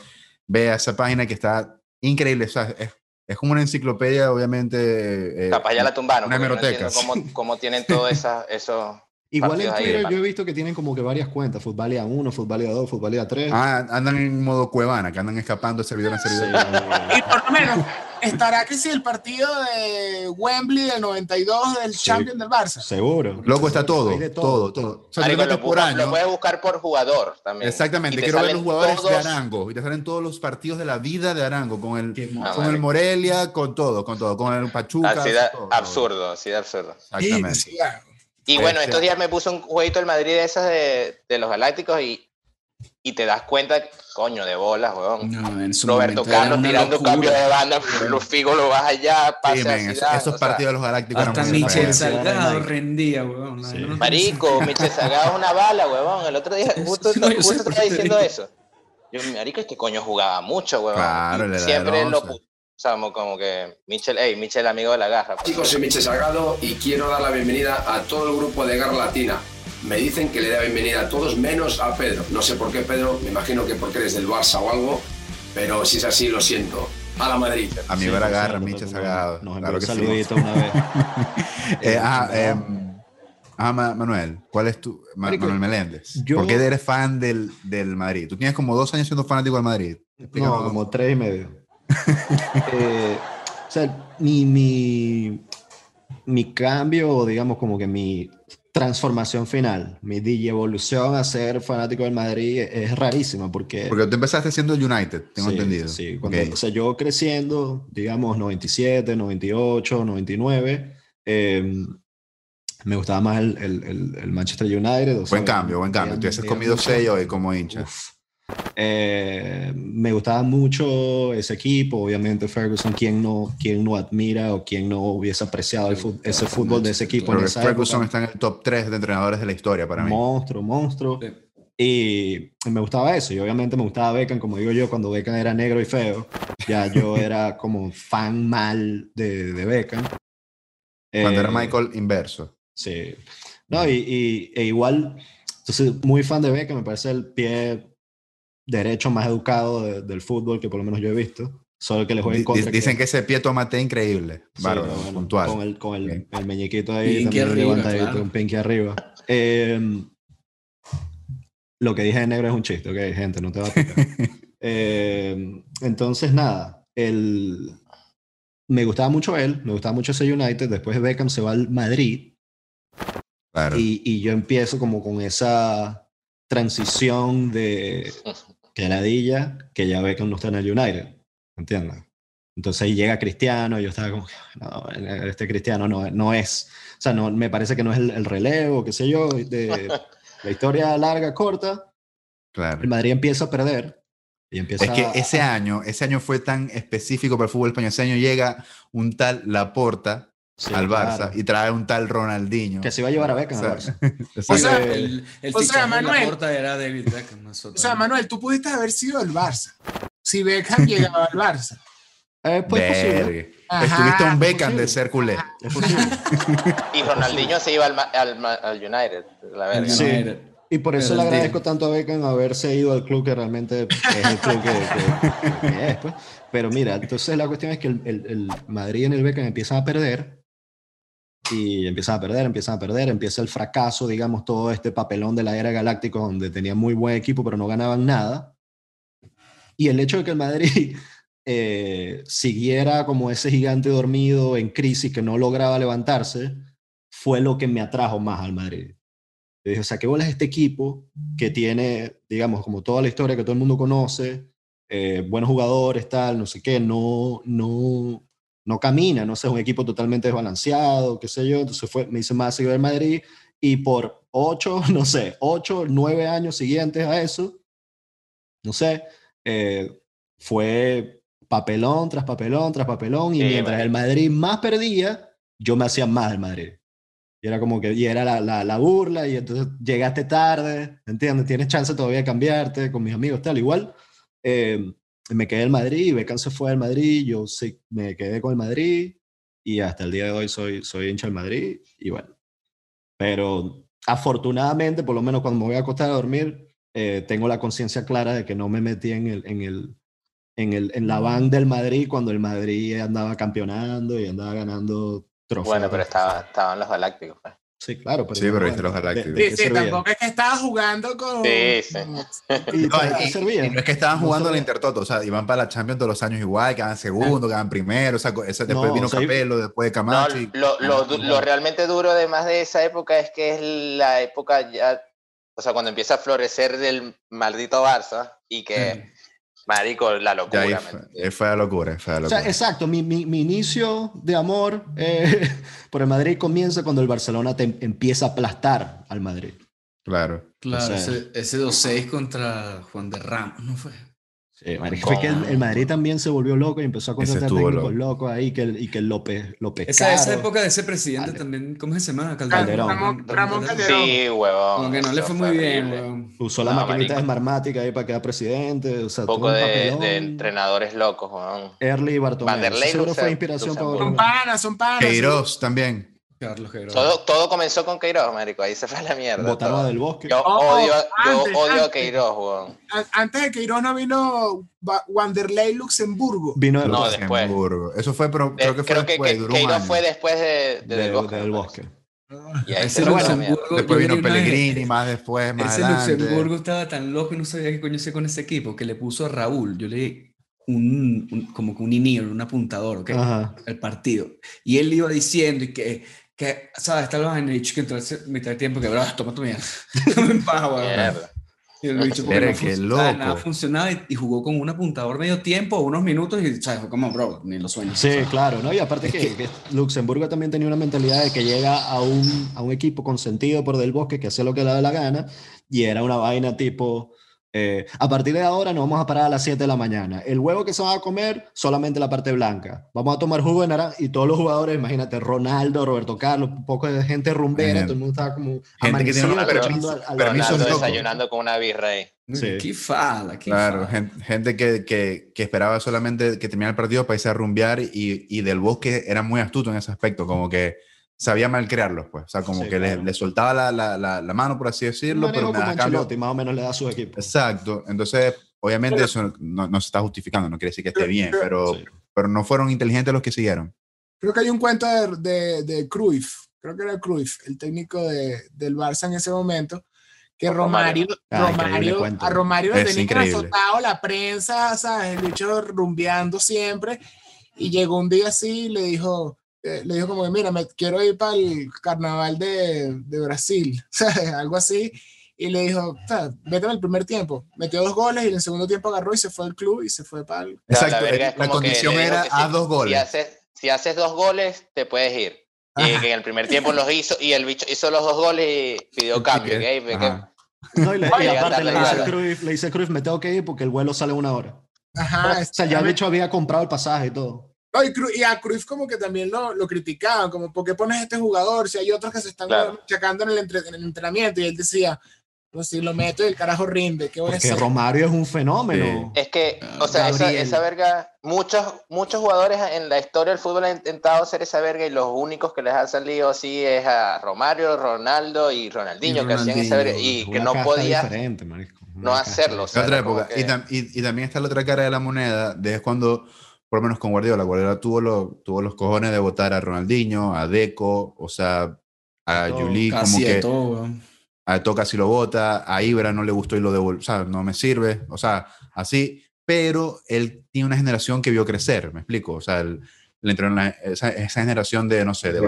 Speaker 1: vea esa página que está increíble. O sea, es, es como una enciclopedia, obviamente.
Speaker 4: Eh, Capaz ya la tumbaron. Una hemeroteca. No cómo, tienen todo esa, eso.
Speaker 3: Igual en Twitter yo he visto que tienen como que varias cuentas, Futbalia 1, Futbalia 2, Futbalia 3.
Speaker 1: Ah, andan en modo cuevana, que andan escapando de servidor en servidor.
Speaker 2: y por lo menos, estará que si el partido de Wembley del 92 del Champions del Barça.
Speaker 3: Seguro.
Speaker 1: Loco, está todo, todo, todo.
Speaker 4: O sea, lo, por año. lo puedes buscar por jugador también.
Speaker 1: Exactamente, quiero ver los jugadores de Arango. Y te salen todos los partidos de la vida de Arango, con el, con el Morelia, con todo, con todo, con el Pachuca.
Speaker 4: Así de absurdo, así de absurdo. Exactamente. Y bueno, estos días me puso un jueguito del Madrid de esas de, de los Galácticos y y te das cuenta, coño, de bolas, weón. Roberto Carlos tirando cambio de banda, los Figo lo vas allá, pase
Speaker 1: sí, esos, partidos de los Galácticos
Speaker 5: Hasta Michel Salgado rendía, weón.
Speaker 4: Marico, Michel Salgado es una bala, weón. El otro día, justo, no, justo estaba diciendo eso. Yo, marico, este coño jugaba mucho, weón. Claro, siempre lo o sea, como que Michel, hey, Michel, amigo de la garra.
Speaker 6: Chicos, soy Michel Salgado y quiero dar la bienvenida a todo el grupo de Garra Latina me dicen que le da bienvenida a todos menos a Pedro. No sé por qué Pedro, me imagino que porque eres del Barça o algo, pero si es así, lo siento. A la Madrid.
Speaker 1: A mi sí, agarra, Micha Sagado.
Speaker 3: Nos claro que saludito una vez.
Speaker 1: eh, ah, eh, ah, Manuel, ¿cuál es tu. Manuel Meléndez. ¿Por qué eres fan del, del, Madrid? Tú tienes como dos años siendo fanático del Madrid.
Speaker 3: No, como tres y medio. eh, o sea, mi, mi, mi cambio, digamos, como que mi transformación final, mi DJ evolución a ser fanático del Madrid es rarísima porque...
Speaker 1: Porque tú empezaste siendo el United, tengo entendido.
Speaker 3: Sí, cuando, o sea, yo creciendo, digamos, 97, 98, 99, me gustaba más el, el, el Manchester United.
Speaker 1: buen cambio, buen cambio. Tú has comido sello hoy como hincha.
Speaker 3: Eh, me gustaba mucho ese equipo, obviamente Ferguson, quien no, quien no admira o quien no hubiese apreciado ese fútbol de ese equipo.
Speaker 1: Ferguson está en el top 3 de entrenadores de la historia para mí.
Speaker 3: Monstruo, monstruo. Y me gustaba eso, y obviamente me gustaba Beckham, como digo yo, cuando Beckham era negro y feo, ya yo era como fan mal de, de Beckham.
Speaker 1: Cuando era eh, Michael inverso.
Speaker 3: Sí. No, y, y e igual, entonces muy fan de Beckham, me parece el pie derecho más educado del fútbol que por lo menos yo he visto. Solo que le juega en contra.
Speaker 1: Dicen que, ese pie tomate increíble. Bárbaro, puntual.
Speaker 3: Con el, con el, el meñiquito ahí, pinky arriba, un pinky arriba. Em, lo que dije de negro es un chiste, ok, gente, no te va a picar. Em, entonces, nada, el, me gustaba mucho él, me gustaba mucho ese United. Después Beckham se va al Madrid. Claro. Y, y yo empiezo como con esa transición de que ladilla, que ya ve que no está en el United, ¿entiendes? Entonces ahí llega Cristiano y yo estaba como, no, este Cristiano no, no es, o sea, no, me parece que no es el, relevo, qué sé yo, de la historia larga, corta.
Speaker 1: Claro.
Speaker 3: El Madrid empieza a perder. Y empieza
Speaker 1: es que ese año, ese año fue tan específico para el fútbol español. Ese año llega un tal Laporta, al Barça y trae un tal Ronaldinho.
Speaker 3: Que se iba a llevar a Beckham al Barça.
Speaker 5: o sea, el, el o sea, Manuel, era David Beckham.
Speaker 2: o sea, Manuel, tú pudiste haber sido el Barça si Beckham llegaba al Barça.
Speaker 3: Eh, pues posible.
Speaker 1: Estuviste un Beckham de ser culé.
Speaker 4: y Ronaldinho se iba al, al, United, la verdad.
Speaker 3: Sí. Y por eso le agradezco tanto a Beckham haberse ido al club que realmente es el club que, es. Pues. Pero mira, entonces la cuestión es que el, el, el Madrid en el Beckham empiezan a perder y empiezan a perder, empiezan a perder, empieza el fracaso, digamos, todo este papelón de la era galáctica donde tenían muy buen equipo pero no ganaban nada. Y el hecho de que el Madrid eh, siguiera como ese gigante dormido en crisis que no lograba levantarse, fue lo que me atrajo más al Madrid. Yo dije, o sea, ¿qué bola es este equipo que tiene, digamos, como toda la historia que todo el mundo conoce, eh, buenos jugadores, tal, no sé qué, no, no, no camina, no sé, es un equipo totalmente desbalanceado, qué sé yo, entonces fue, me hice más seguidor del Madrid y por ocho, no sé, ocho, nueve años siguientes a eso, no sé, eh, fue papelón tras papelón tras papelón y mientras el Madrid más perdía, yo me hacía más del Madrid. Y era como que, y era la, la, la, burla, y entonces llegaste tarde, ¿entiendes? Tienes chance todavía de cambiarte con mis amigos, tal, igual. Eh, me quedé en Madrid, Beckham se fue al Madrid, yo sí, me quedé con el Madrid y hasta el día de hoy soy, soy hincha del Madrid y bueno. Pero afortunadamente, por lo menos cuando me voy a acostar a dormir, eh, tengo la conciencia clara de que no me metí en, el, en, el, en, el, en la van del Madrid cuando el Madrid andaba campeonando y andaba ganando trofeos.
Speaker 4: Bueno, pero estaba, estaban los Galácticos. Pues.
Speaker 3: Sí, claro.
Speaker 1: Pero sí, pero viste los Galácticos.
Speaker 2: Sí, sí, tampoco es que estaba jugando con. Sí, sí.
Speaker 1: Y, no, es que estaban jugando el Intertoto, o sea, iban para la Champions todos los años igual, quedaban segundo, quedaban primero, o sea, ese, después vino Capello, después Camacho.
Speaker 4: lo, lo, lo, realmente duro, además de esa época, es que es la época ya. O sea, cuando empieza a florecer del maldito Barça y que. Marico, la locura.
Speaker 1: Fue, fue, la locura, fue la locura.
Speaker 3: O sea, exacto, mi, mi, mi, inicio de amor eh, por el Madrid comienza cuando el Barcelona te empieza a aplastar al Madrid.
Speaker 1: Claro.
Speaker 5: Claro, ese, ese 2-6 contra Juan de Ramos, ¿no fue?
Speaker 3: Sí, fue que el, Madrid también se volvió loco y empezó a contratar técnicos locos ahí que y que López, López
Speaker 5: esa, esa, época de ese presidente también, ¿cómo se llama?
Speaker 2: Calderón. Ramón, Ramón Calderón.
Speaker 4: Sí, huevón.
Speaker 5: Como que no le fue muy bien, huevón.
Speaker 3: Usó la maquinita esmarmática ahí para quedar presidente. O sea,
Speaker 4: un poco de, de, entrenadores locos, huevón.
Speaker 3: Early y Bartomeu.
Speaker 4: Seguro
Speaker 3: fue inspiración para...
Speaker 2: Son panas, son panas.
Speaker 1: Queiroz también.
Speaker 5: Carlos Queiroz.
Speaker 4: Todo, todo comenzó con Queiroz, marico. Ahí se fue la mierda.
Speaker 3: Botaba del bosque.
Speaker 4: Yo
Speaker 2: Oh,
Speaker 4: odio, yo
Speaker 2: antes,
Speaker 4: odio a. Queiroz, weón.
Speaker 2: A- Antes de Queiroz no vino Wa- Wanderlei Luxemburgo.
Speaker 3: Vino de
Speaker 4: No, después.
Speaker 1: Eso fue, pero
Speaker 4: De-
Speaker 1: creo que fue
Speaker 4: creo
Speaker 1: después,
Speaker 4: que Queiroz fue después de, de,
Speaker 3: de-
Speaker 4: del bosque.
Speaker 3: del bosque.
Speaker 4: Y ahí
Speaker 5: Ese
Speaker 4: se
Speaker 5: Luxemburgo-
Speaker 1: Después
Speaker 5: vi
Speaker 1: vino
Speaker 5: vez-
Speaker 1: Pellegrini, más después, más
Speaker 5: Ese
Speaker 1: adelante.
Speaker 5: Luxemburgo estaba tan loco y no sabía qué coño hacía con ese equipo que le puso a Raúl. Yo le un, un- como que un in un apuntador, ¿ok?
Speaker 3: Ajá.
Speaker 5: El partido. Y él iba diciendo y que, que ¿sabes? Está el vaina y dicho que a mitad de tiempo que, bro, toma tu mierda. En paz, weón. Y el bicho, porque
Speaker 1: Pero
Speaker 5: no
Speaker 1: qué loco.
Speaker 5: Nada funcionaba y, y jugó con un apuntador medio tiempo, unos minutos y, ¿sabes? Fue como, bro, ni lo sueños.
Speaker 3: Sí, claro, ¿no? Y aparte que, que Luxemburgo también tenía una mentalidad de que llega a un, a un equipo consentido por Del Bosque que hace lo que le da la gana y era una vaina tipo, eh, a partir de ahora nos vamos a parar a las 7 de la mañana. El huevo que se va a comer, solamente la parte blanca. Vamos a tomar jugo de naranja y todos los jugadores, imagínate, Ronaldo, Roberto Carlos, un poco de gente rumbera, todo el mundo estaba como
Speaker 1: gente que tiene
Speaker 3: escuchando al- al-
Speaker 1: permiso
Speaker 4: desayunando con una birra ahí.
Speaker 3: Sí.
Speaker 5: Qué fala, qué
Speaker 1: Claro,
Speaker 5: fala.
Speaker 1: gen- gente que, que, que esperaba solamente que terminara el partido para irse a rumbear y, y del bosque era muy astuto en ese aspecto, como que sabía mal crearlos, pues. O sea, como
Speaker 3: Sí,
Speaker 1: que
Speaker 3: claro.
Speaker 1: le, le soltaba la, la, la, la mano, por así decirlo, pero me da cambio.
Speaker 3: Más o menos le da a sus equipos.
Speaker 1: Exacto. Entonces, obviamente eso no, no se está justificando, no quiere decir que esté bien, pero,
Speaker 3: Sí.
Speaker 1: pero no fueron inteligentes los que siguieron.
Speaker 2: Creo que hay un cuento de, de, de Cruyff, creo que era Cruyff, el técnico de, del Barça en ese momento, que
Speaker 4: Romario.
Speaker 2: Romario,
Speaker 3: Ah,
Speaker 2: Romario a Romario le
Speaker 1: increíble.
Speaker 2: azotado la prensa, ¿sabes? El bicho rumbeando siempre, y llegó un día así y le dijo, eh, le dijo como que, mira, me quiero ir para el carnaval de, de Brasil. Algo así. Y le dijo, "Ta, vete en el primer tiempo. Metió dos goles y en el segundo tiempo agarró y se fue al club y se fue para el...
Speaker 1: Exacto.
Speaker 4: verga
Speaker 1: eh, La,
Speaker 4: como que
Speaker 1: condición era haz
Speaker 4: si-
Speaker 1: dos
Speaker 4: Si
Speaker 1: goles.
Speaker 4: haces, si haces dos goles, te puedes ir. Y
Speaker 1: Ajá.
Speaker 4: que en el primer tiempo los hizo y el bicho hizo los dos goles y pidió cambio.
Speaker 3: No, y, le- y aparte le dice. Cruyff, le dice Cruyff, me tengo que ir porque el vuelo sale una hora.
Speaker 2: Ajá,
Speaker 3: o sea, ya el bicho había comprado el pasaje y todo.
Speaker 2: No, y, Cru- y a Cruyff como que también lo, lo criticaban, como, ¿por qué pones a este jugador si hay otros que se están
Speaker 4: Claro.
Speaker 2: chacando en el, entre- en el entrenamiento? Y él decía, pues si lo meto y el carajo rinde, ¿qué voy a hacer?
Speaker 3: Romario es un fenómeno.
Speaker 4: Es que, o sea, esa, esa verga, muchos, muchos jugadores en la historia del fútbol han intentado hacer esa verga y los únicos que les ha salido así es a Romario, Ronaldo y Ronaldinho,
Speaker 5: Y
Speaker 4: que hacían esa verga
Speaker 5: Ronaldinho,
Speaker 4: y que no podía no hacerlo. o sea,
Speaker 1: otra época.
Speaker 4: que-
Speaker 1: Y, tam- y- y también está la otra cara de la moneda, de es cuando, por lo menos con Guardiola, Guardiola tuvo, lo- tuvo los cojones de votar a Ronaldinho, a Deco, o sea, a
Speaker 3: Todo,
Speaker 1: Juli, como que
Speaker 5: todo, weón.
Speaker 1: a Toca si lo vota, a Ibra no le gustó y lo devolvió, o sea, no me sirve, o sea, así, pero él tiene una generación que vio crecer, me explico, o sea, él, él entró en la- esa, esa generación de, no sé, de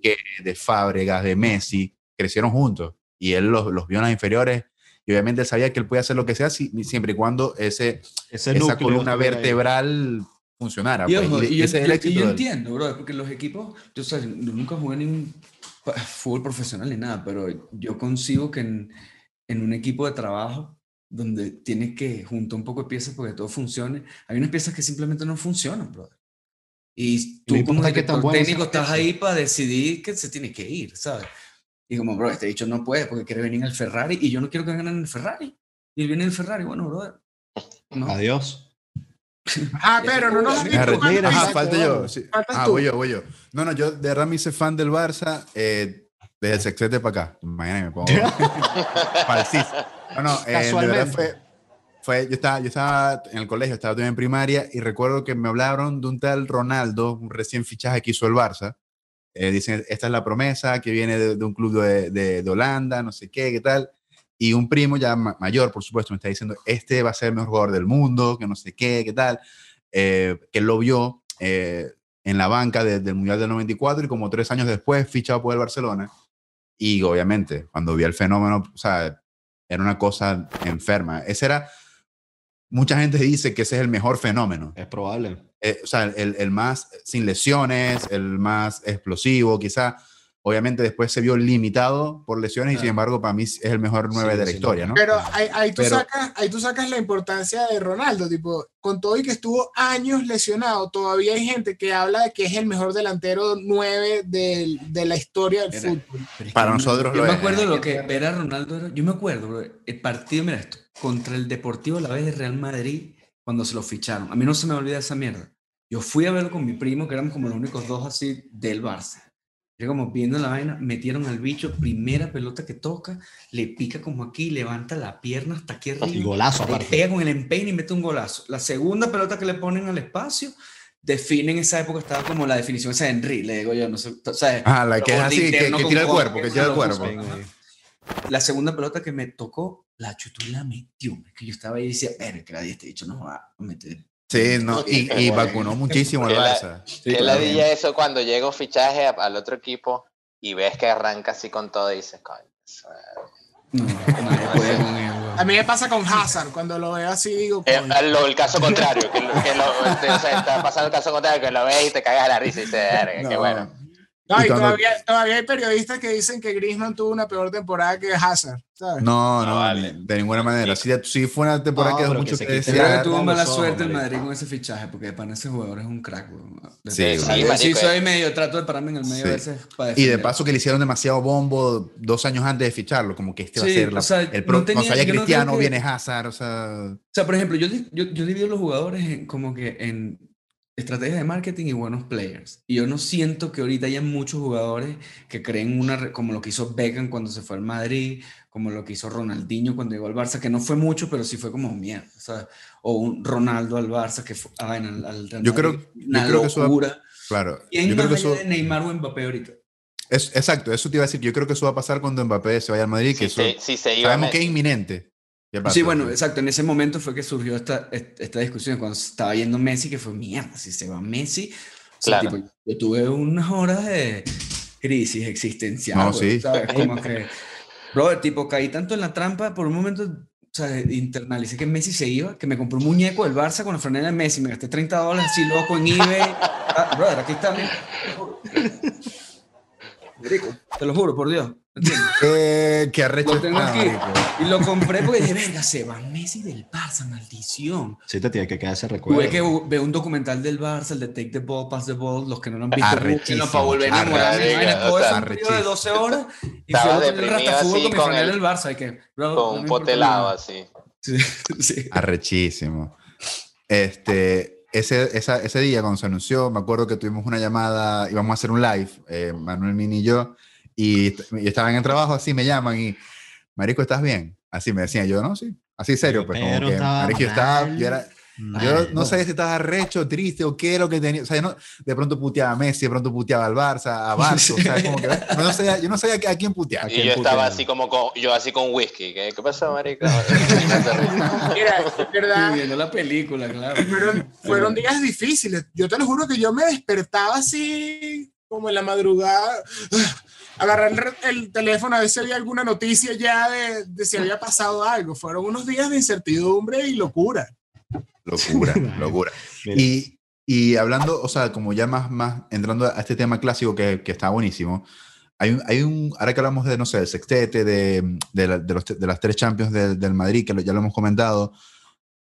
Speaker 1: de, de Fábregas, de Messi, crecieron juntos y él los, los vio en las inferiores y obviamente él sabía que él podía hacer lo que sea si- siempre y cuando ese,
Speaker 3: Ese
Speaker 1: esa columna vertebral funcionara.
Speaker 5: Y,
Speaker 1: pues,
Speaker 5: ojo,
Speaker 1: y
Speaker 5: y yo,
Speaker 1: ese es el
Speaker 5: y yo entiendo, bro, porque los equipos, yo, o sea, yo nunca jugué ningún fútbol profesional ni nada, pero yo consigo que en, en un equipo de trabajo donde tienes que juntar un poco de piezas porque todo funcione, hay unas piezas que simplemente no funcionan, brother. Y tú como
Speaker 3: tan buenas
Speaker 5: técnico estás ahí para decidir que se tiene que ir, ¿sabes? Y como, bro, este dicho no puede porque quiere venir al Ferrari y yo no quiero que vengan en el Ferrari. Y él viene en el Ferrari, bueno, brother. No.
Speaker 3: Adiós.
Speaker 2: Ah, pero no nos
Speaker 1: Ajá, falta yo. sí. Ah,
Speaker 2: tú.
Speaker 1: voy yo, voy yo. No, no, yo de verdad me hice fan del Barça eh, desde el sextete para acá. Mañana me pongo falsísimo. No, no, eh, de verdad fue, fue yo, estaba, yo estaba en el colegio, estaba todavía en primaria y recuerdo que me hablaron de un tal Ronaldo, un recién fichaje que hizo el Barça. Eh, dicen, esta es la promesa que viene de, de un club de, de- de Holanda, no sé qué, qué tal. Y un primo ya ma- mayor, por supuesto, me está diciendo, este va a ser el mejor jugador del mundo, que no sé qué, qué tal. Eh, que lo vio eh, en la banca de- del Mundial del 94 y como tres años después fichado por el Barcelona. Y obviamente, cuando vi el fenómeno, o sea, era una cosa enferma. Ese era, mucha gente dice que ese es el mejor fenómeno.
Speaker 3: Es probable.
Speaker 1: Eh, o sea, el, el más sin lesiones, el más explosivo, quizá. Obviamente después se vio limitado por lesiones y sin embargo para mí es el mejor 9 de la historia, ¿no?
Speaker 2: Pero ahí, tú sacas, ahí tú sacas la importancia de Ronaldo, tipo, con todo y que estuvo años lesionado, todavía hay gente que habla de que es el mejor delantero 9 de, de la historia del fútbol.
Speaker 1: Para nosotros
Speaker 5: yo, me acuerdo lo que era Ronaldo, yo me acuerdo, el partido, mira esto, contra el Deportivo a la vez de Real Madrid cuando se lo ficharon. A mí no se me olvida esa mierda. Yo fui a verlo con mi primo, que éramos como los únicos dos así del Barça como viendo la vaina, metieron al bicho, primera pelota que toca, le pica como aquí, levanta la pierna hasta aquí arriba.
Speaker 3: Y golazo,
Speaker 5: le pega con el empeine y mete un golazo. La segunda pelota que le ponen al espacio, define en esa época, estaba como la definición esa de Henry, le digo yo, no sé. O sea,
Speaker 1: ah, la que es así, que, tira el cuerpo, que tira el cuerpo.
Speaker 5: La segunda pelota que me tocó, la chutó y la metió. que yo estaba ahí y decía, pero que nadie este dicho no va a meter
Speaker 1: Sí, no, y, vacunó muchísimo el Barça.
Speaker 4: ¿Qué le dije eso cuando llega un fichaje al otro equipo y ves que arranca así con todo y dices, coño.
Speaker 2: No, a mí me pasa con Hazard, cuando lo veo así digo...
Speaker 4: Eh, el, caso contrario, que, lo, está pasando el caso contrario, que lo ves y te cagas a la risa y dices, qué bueno.
Speaker 2: No, y, todavía, todavía, hay periodistas que dicen que Griezmann tuvo una peor temporada que Hazard, ¿sabes?
Speaker 1: No, no, vale. de ninguna manera. Sí, sí fue una temporada que mucho que,
Speaker 5: decir. Creo que tuvo mala suerte el Madrid con ese fichaje, porque para ese jugador es un crack.
Speaker 1: Sí,
Speaker 5: sí, sí, soy medio, trato de pararme en el medio a veces
Speaker 1: para Y de paso que le hicieron demasiado bombo dos años antes de ficharlo, como que este va a ser o sea, el pro, no, tenía, no Cristiano, viene Hazard, o sea...
Speaker 5: O sea, por ejemplo, yo, yo, yo divido los jugadores como que en estrategia de marketing y buenos players. Y yo no siento que ahorita haya muchos jugadores que creen una, como lo que hizo Beckham cuando se fue al Madrid, como lo que hizo Ronaldinho cuando llegó al Barça, que no fue mucho, pero sí fue como mierda, o un Ronaldo al Barça que fue ah, al,
Speaker 1: al yo creo, yo creo que eso va, claro,
Speaker 5: yo creo que eso, de Neymar o Mbappé ahorita?
Speaker 1: Es, exacto, eso te iba a decir. Yo creo que eso va a pasar cuando Mbappé se vaya al Madrid, que eso
Speaker 4: se
Speaker 1: sabemos que es inminente.
Speaker 5: Sí, bueno, exacto. En ese momento fue que surgió esta, esta discusión cuando estaba yendo Messi, que fue mierda, si se va Messi.
Speaker 4: claro.
Speaker 5: yo tuve unas horas de crisis existencial. No, sí. ¿sabes? Como que, brother, tipo, caí tanto en la trampa, por un momento, o sea, internalicé que Messi se iba, que me compré un muñeco del Barça con la franela de Messi, me gasté 30 dólares así loco en eBay. Ah, brother, aquí está. Te lo juro, por Dios.
Speaker 1: Eh, qué arrecho.
Speaker 5: Lo tengo aquí. Y lo compré porque dije, venga, se va Messi del Barça, maldición.
Speaker 3: Sí, te tiene que quedar ese recuerdo.
Speaker 5: Tuve que ver un documental del Barça, el de Take the Ball, Pass the Ball, los que no lo han visto. No, para volver a enamorar. Todo eso un de 12 horas. Y fue el rastafútbol con mi familia del Barça. Que,
Speaker 4: con un potelado así.
Speaker 5: Sí, sí.
Speaker 1: Arrechísimo. Este, ese, esa, ese día cuando se anunció, me acuerdo que tuvimos una llamada, íbamos a hacer un live, eh, Manuel Mini y yo, y, estaba en el trabajo, así me llaman y, Marico, ¿estás bien? Así me decían, yo no, sí, así serio, pues como que, Marico, yo estaba, yo era, yo no sabía si estaba recho, triste o qué era lo que tenía. O sea, yo no, de pronto puteaba a Messi, de pronto puteaba al Barça, a Barça. O sea, como que, no sabía, yo no sabía a quién putear.
Speaker 4: Y yo estaba así como con, yo así con whisky. ¿Qué, qué pasó, marico?
Speaker 2: Mira, verdad.
Speaker 5: viendo la película, claro.
Speaker 2: Fueron, fueron días difíciles. Yo te lo juro que yo me despertaba así como en la madrugada agarrar el, teléfono a ver si había alguna noticia ya de, de, si había pasado algo. Fueron unos días de incertidumbre y locura.
Speaker 1: Locura, locura. Y, y, hablando, o sea, como ya más, más entrando a este tema clásico que, que está buenísimo, hay un, hay un, ahora que hablamos de, no sé, del sextete, de, de, de, los, de las tres champions del Madrid, que ya lo hemos comentado,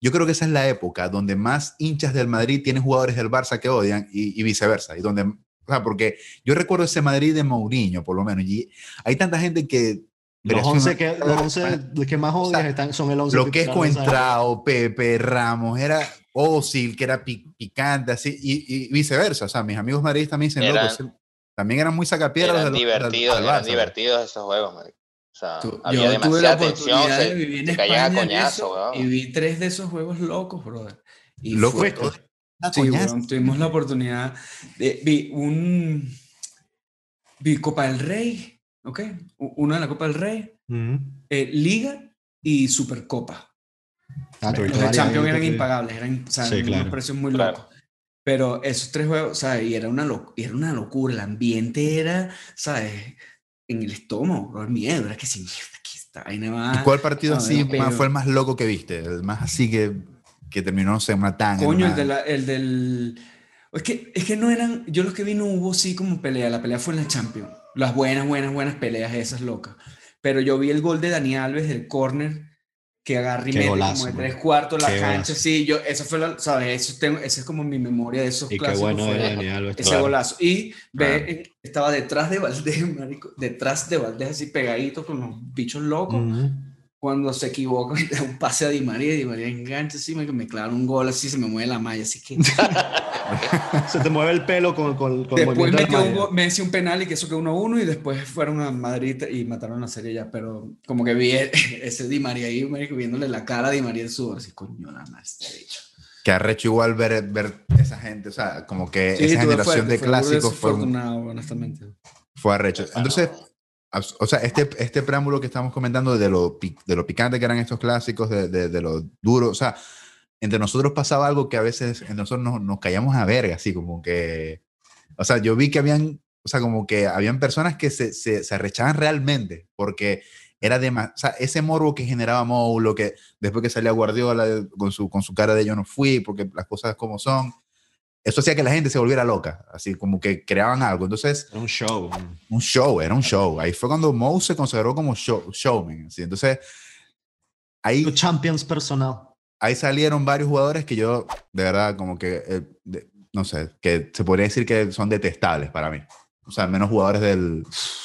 Speaker 1: yo creo que esa es la época donde más hinchas del Madrid tienen jugadores del Barça que odian y, y viceversa, y donde o sea, porque yo recuerdo ese Madrid de Mourinho, por lo menos, y hay tanta gente que...
Speaker 3: Los 11 que, los 11 que más odias están, son el 11
Speaker 1: Lo que es Coentrao, Pepe, Ramos, era Osil, que era picante, así, y, viceversa. O sea, mis amigos madridistas también dicen, eran, también eran muy sacapiedras.
Speaker 4: Eran divertidos, eran divertidos esos juegos, marico. O sea, había yo tuve la oportunidad de vivir en España
Speaker 5: y vi tres de esos juegos locos, brother.
Speaker 1: Y Loco fue,
Speaker 5: Sí, tuvimos la oportunidad de vi un vi Copa del Rey, ¿ok? Una de la Copa del Rey, eh, Liga y Supercopa. Ah, los Champions eran impagables, eran o sea, unos precios muy locos. Pero esos tres juegos, ¿sabes? Y era una, era una locura, el ambiente era, ¿sabes? En el estómago, el miedo, era que si mierda, aquí está.
Speaker 1: ¿Y cuál partido así fue el más loco que viste? El más así que que terminó, no sé, una tanga.
Speaker 5: Coño, el, el, del... Es que, es que no eran... Yo los que vi no hubo sí como pelea. La pelea fue en la Champions. las buenas, buenas, buenas peleas esas locas. Pero yo vi el gol de Dani Alves del córner que agarra y mete como de tres cuartos la cancha. Sí, yo, eso fue, la, ¿sabes? Eso tengo, esa es como mi memoria de esos
Speaker 3: y Qué bueno era Dani Alves.
Speaker 5: Ese golazo. Y ve, estaba detrás de Valdés, marico, detrás de Valdés, así pegadito con los bichos locos cuando se equivoca un pase a Di María, Di María engancha así, me, me clava un gol así, se me mueve la malla, así que...
Speaker 3: se te mueve el pelo con, con, con
Speaker 5: Después metió un, me hizo un penal y que eso que 1-1 y después fueron a Madrid y mataron la serie ya, pero como que vi ese Di María ahí, viéndole la cara a Di María el sudor, así, coño, nada más, este dicho.
Speaker 1: Que arrecho igual ver, ver esa gente, o sea, como que esa generación de clásicos fue...
Speaker 5: honestamente.
Speaker 1: Fue arrecho. Entonces, o sea, este, este preámbulo que estamos comentando de lo, de lo picante que eran estos clásicos, de, de, lo duro, o sea, entre nosotros pasaba algo que a veces entre nosotros nos, nos callamos a verga, así como que, o sea, yo vi que habían, o sea, como que habían personas que se, se, se arrechaban realmente, porque era de más, o sea, ese morbo que generaba Moulo, que después que salía Guardiola con su, con su cara de yo no fui, porque las cosas como son, eso hacía que la gente se volviera loca, así como que creaban algo. Entonces,
Speaker 3: era un show.
Speaker 1: Un show, era un show. Ahí fue cuando Moe se consagró como show, showman. ¿sí? Entonces, ahí...
Speaker 3: Tu champions personal.
Speaker 1: Ahí salieron varios jugadores que yo, de verdad, como que, eh, no sé, que se podría decir que son detestables para mí. O sea, menos jugadores del.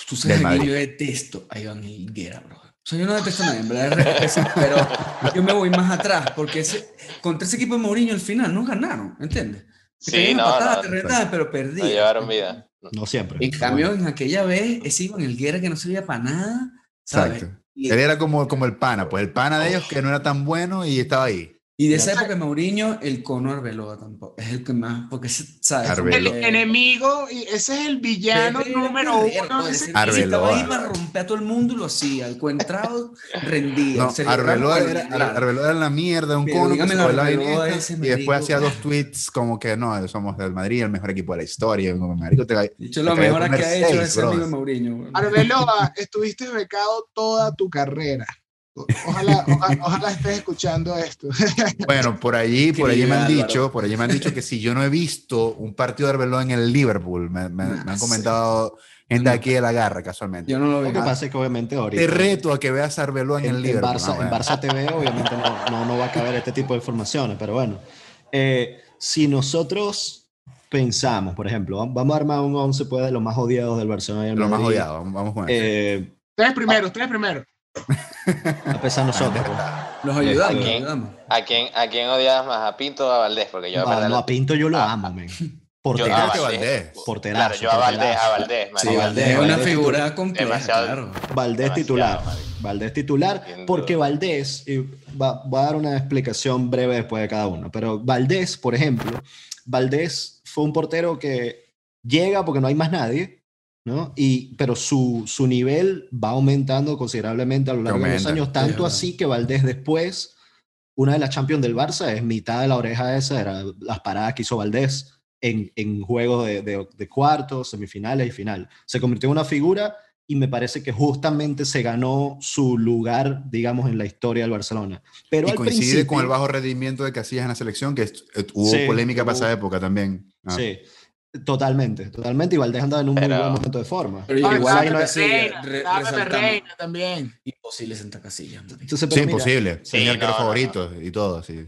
Speaker 5: Tú sabes que yo detesto a Iván Higuera, bro. O sea, yo no detesto a nadie, en verdad, pero yo me voy más atrás, porque ese, contra ese equipo de Mourinho al final no ganaron, ¿entiendes?
Speaker 4: Sí, no, no,
Speaker 5: pero perdí.
Speaker 4: No llevaron vida.
Speaker 3: No siempre.
Speaker 5: En cambio, en aquella vez, ese en el guerra que no servía para nada. ¿sabes?
Speaker 1: Exacto. Él era como, como el pana, pues el pana de ellos que no era tan bueno y estaba ahí.
Speaker 5: Y de esa época Mauriño, el Cono Arbeloa tampoco. Es el que más, porque ¿sabes?
Speaker 2: El enemigo, y ese es el villano número uno.
Speaker 5: Arbeloa. Estaba ahí para romper a todo el mundo y lo hacía. El coentrado rendía.
Speaker 1: No, Arbeloa, era, Arbeloa era la mierda, un Cono que se y después hacía dos tweets como que no, somos del Madrid, el mejor equipo de la historia. Marico, te,
Speaker 5: Dicho lo mejor que ha hecho ese amigo Mourinho.
Speaker 2: Arbeloa, estuviste becado toda tu carrera. Ojalá, ojalá, estés escuchando esto.
Speaker 1: Bueno, por allí, por allí me han dicho, por allí me han dicho que si yo no he visto un partido de Arbeloa en el Liverpool, me, han comentado gente aquí de la garra casualmente.
Speaker 3: Yo no lo, veo. Lo que pasa es que obviamente ahorita.
Speaker 1: Te reto a que veas a Arbeloa en, el Liverpool.
Speaker 3: Barça, en Barça TV obviamente no, no, va a caber este tipo de informaciones, pero bueno. Eh, si nosotros pensamos, por ejemplo, vamos a armar un 11 pues, de los más odiados del Barcelona.
Speaker 1: Los más odiados, vamos con
Speaker 2: eh, Tres primeros, tres primeros.
Speaker 3: A pesar de nosotros.
Speaker 5: Los ayudamos.
Speaker 4: ¿A quién, ¿A quién, a quién odias más? ¿A Pinto o a Valdés? Porque yo
Speaker 3: a, no, a Pinto yo lo ah. amo, men.
Speaker 1: Porterazo. Yo a Valdés.
Speaker 3: Porterazo,
Speaker 4: claro, yo a Valdés, a Valdés.
Speaker 5: Sí, Valdés es una figura compleja, claro.
Speaker 3: Valdés titular. Valdés titular, porque Valdés, y va, va, a dar una explicación breve después de cada uno, pero Valdés, por ejemplo, Valdés fue un portero que llega porque no hay más nadie, ¿no? Y, pero su, su nivel va aumentando considerablemente a lo largo de los años, tanto así que Valdés después, una de las Champions del Barça es mitad de la oreja esa, era las paradas que hizo Valdés en, en juegos de, de, cuartos, semifinales y final. Se convirtió en una figura y me parece que justamente se ganó su lugar, digamos, en la historia del Barcelona. Pero
Speaker 1: y coincide con el bajo rendimiento de Casillas en la selección, que eh, hubo polémica para esa época también.
Speaker 3: Ah. Sí. Totalmente, totalmente. Y Valdés andaba en un muy buen momento de forma.
Speaker 5: Pero igual hay una Casilla, re, reina también. Imposible Santa Casilla.
Speaker 1: Entonces, sí, imposible. Sí, Señor que era favorito y todo, sí.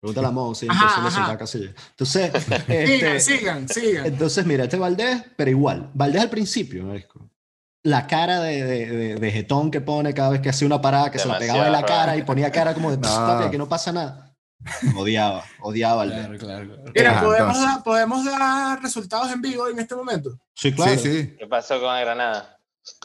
Speaker 3: Pregúntale a Mo, sí, imposible Santa Casilla. Entonces,
Speaker 2: este, sigan, sigan,
Speaker 3: Entonces, mira, este Valdés, pero igual. Valdés al principio, ¿no? La cara de, de, de, jetón que pone cada vez que hacía una parada, que se la pegaba en la cara y ponía cara como de, no. que no pasa nada Odiaba, odiaba al
Speaker 2: claro, claro, Mira, ¿podemos, dar, ¿podemos dar resultados en vivo en este momento?
Speaker 3: Sí, claro.
Speaker 4: ¿Qué pasó con Granada?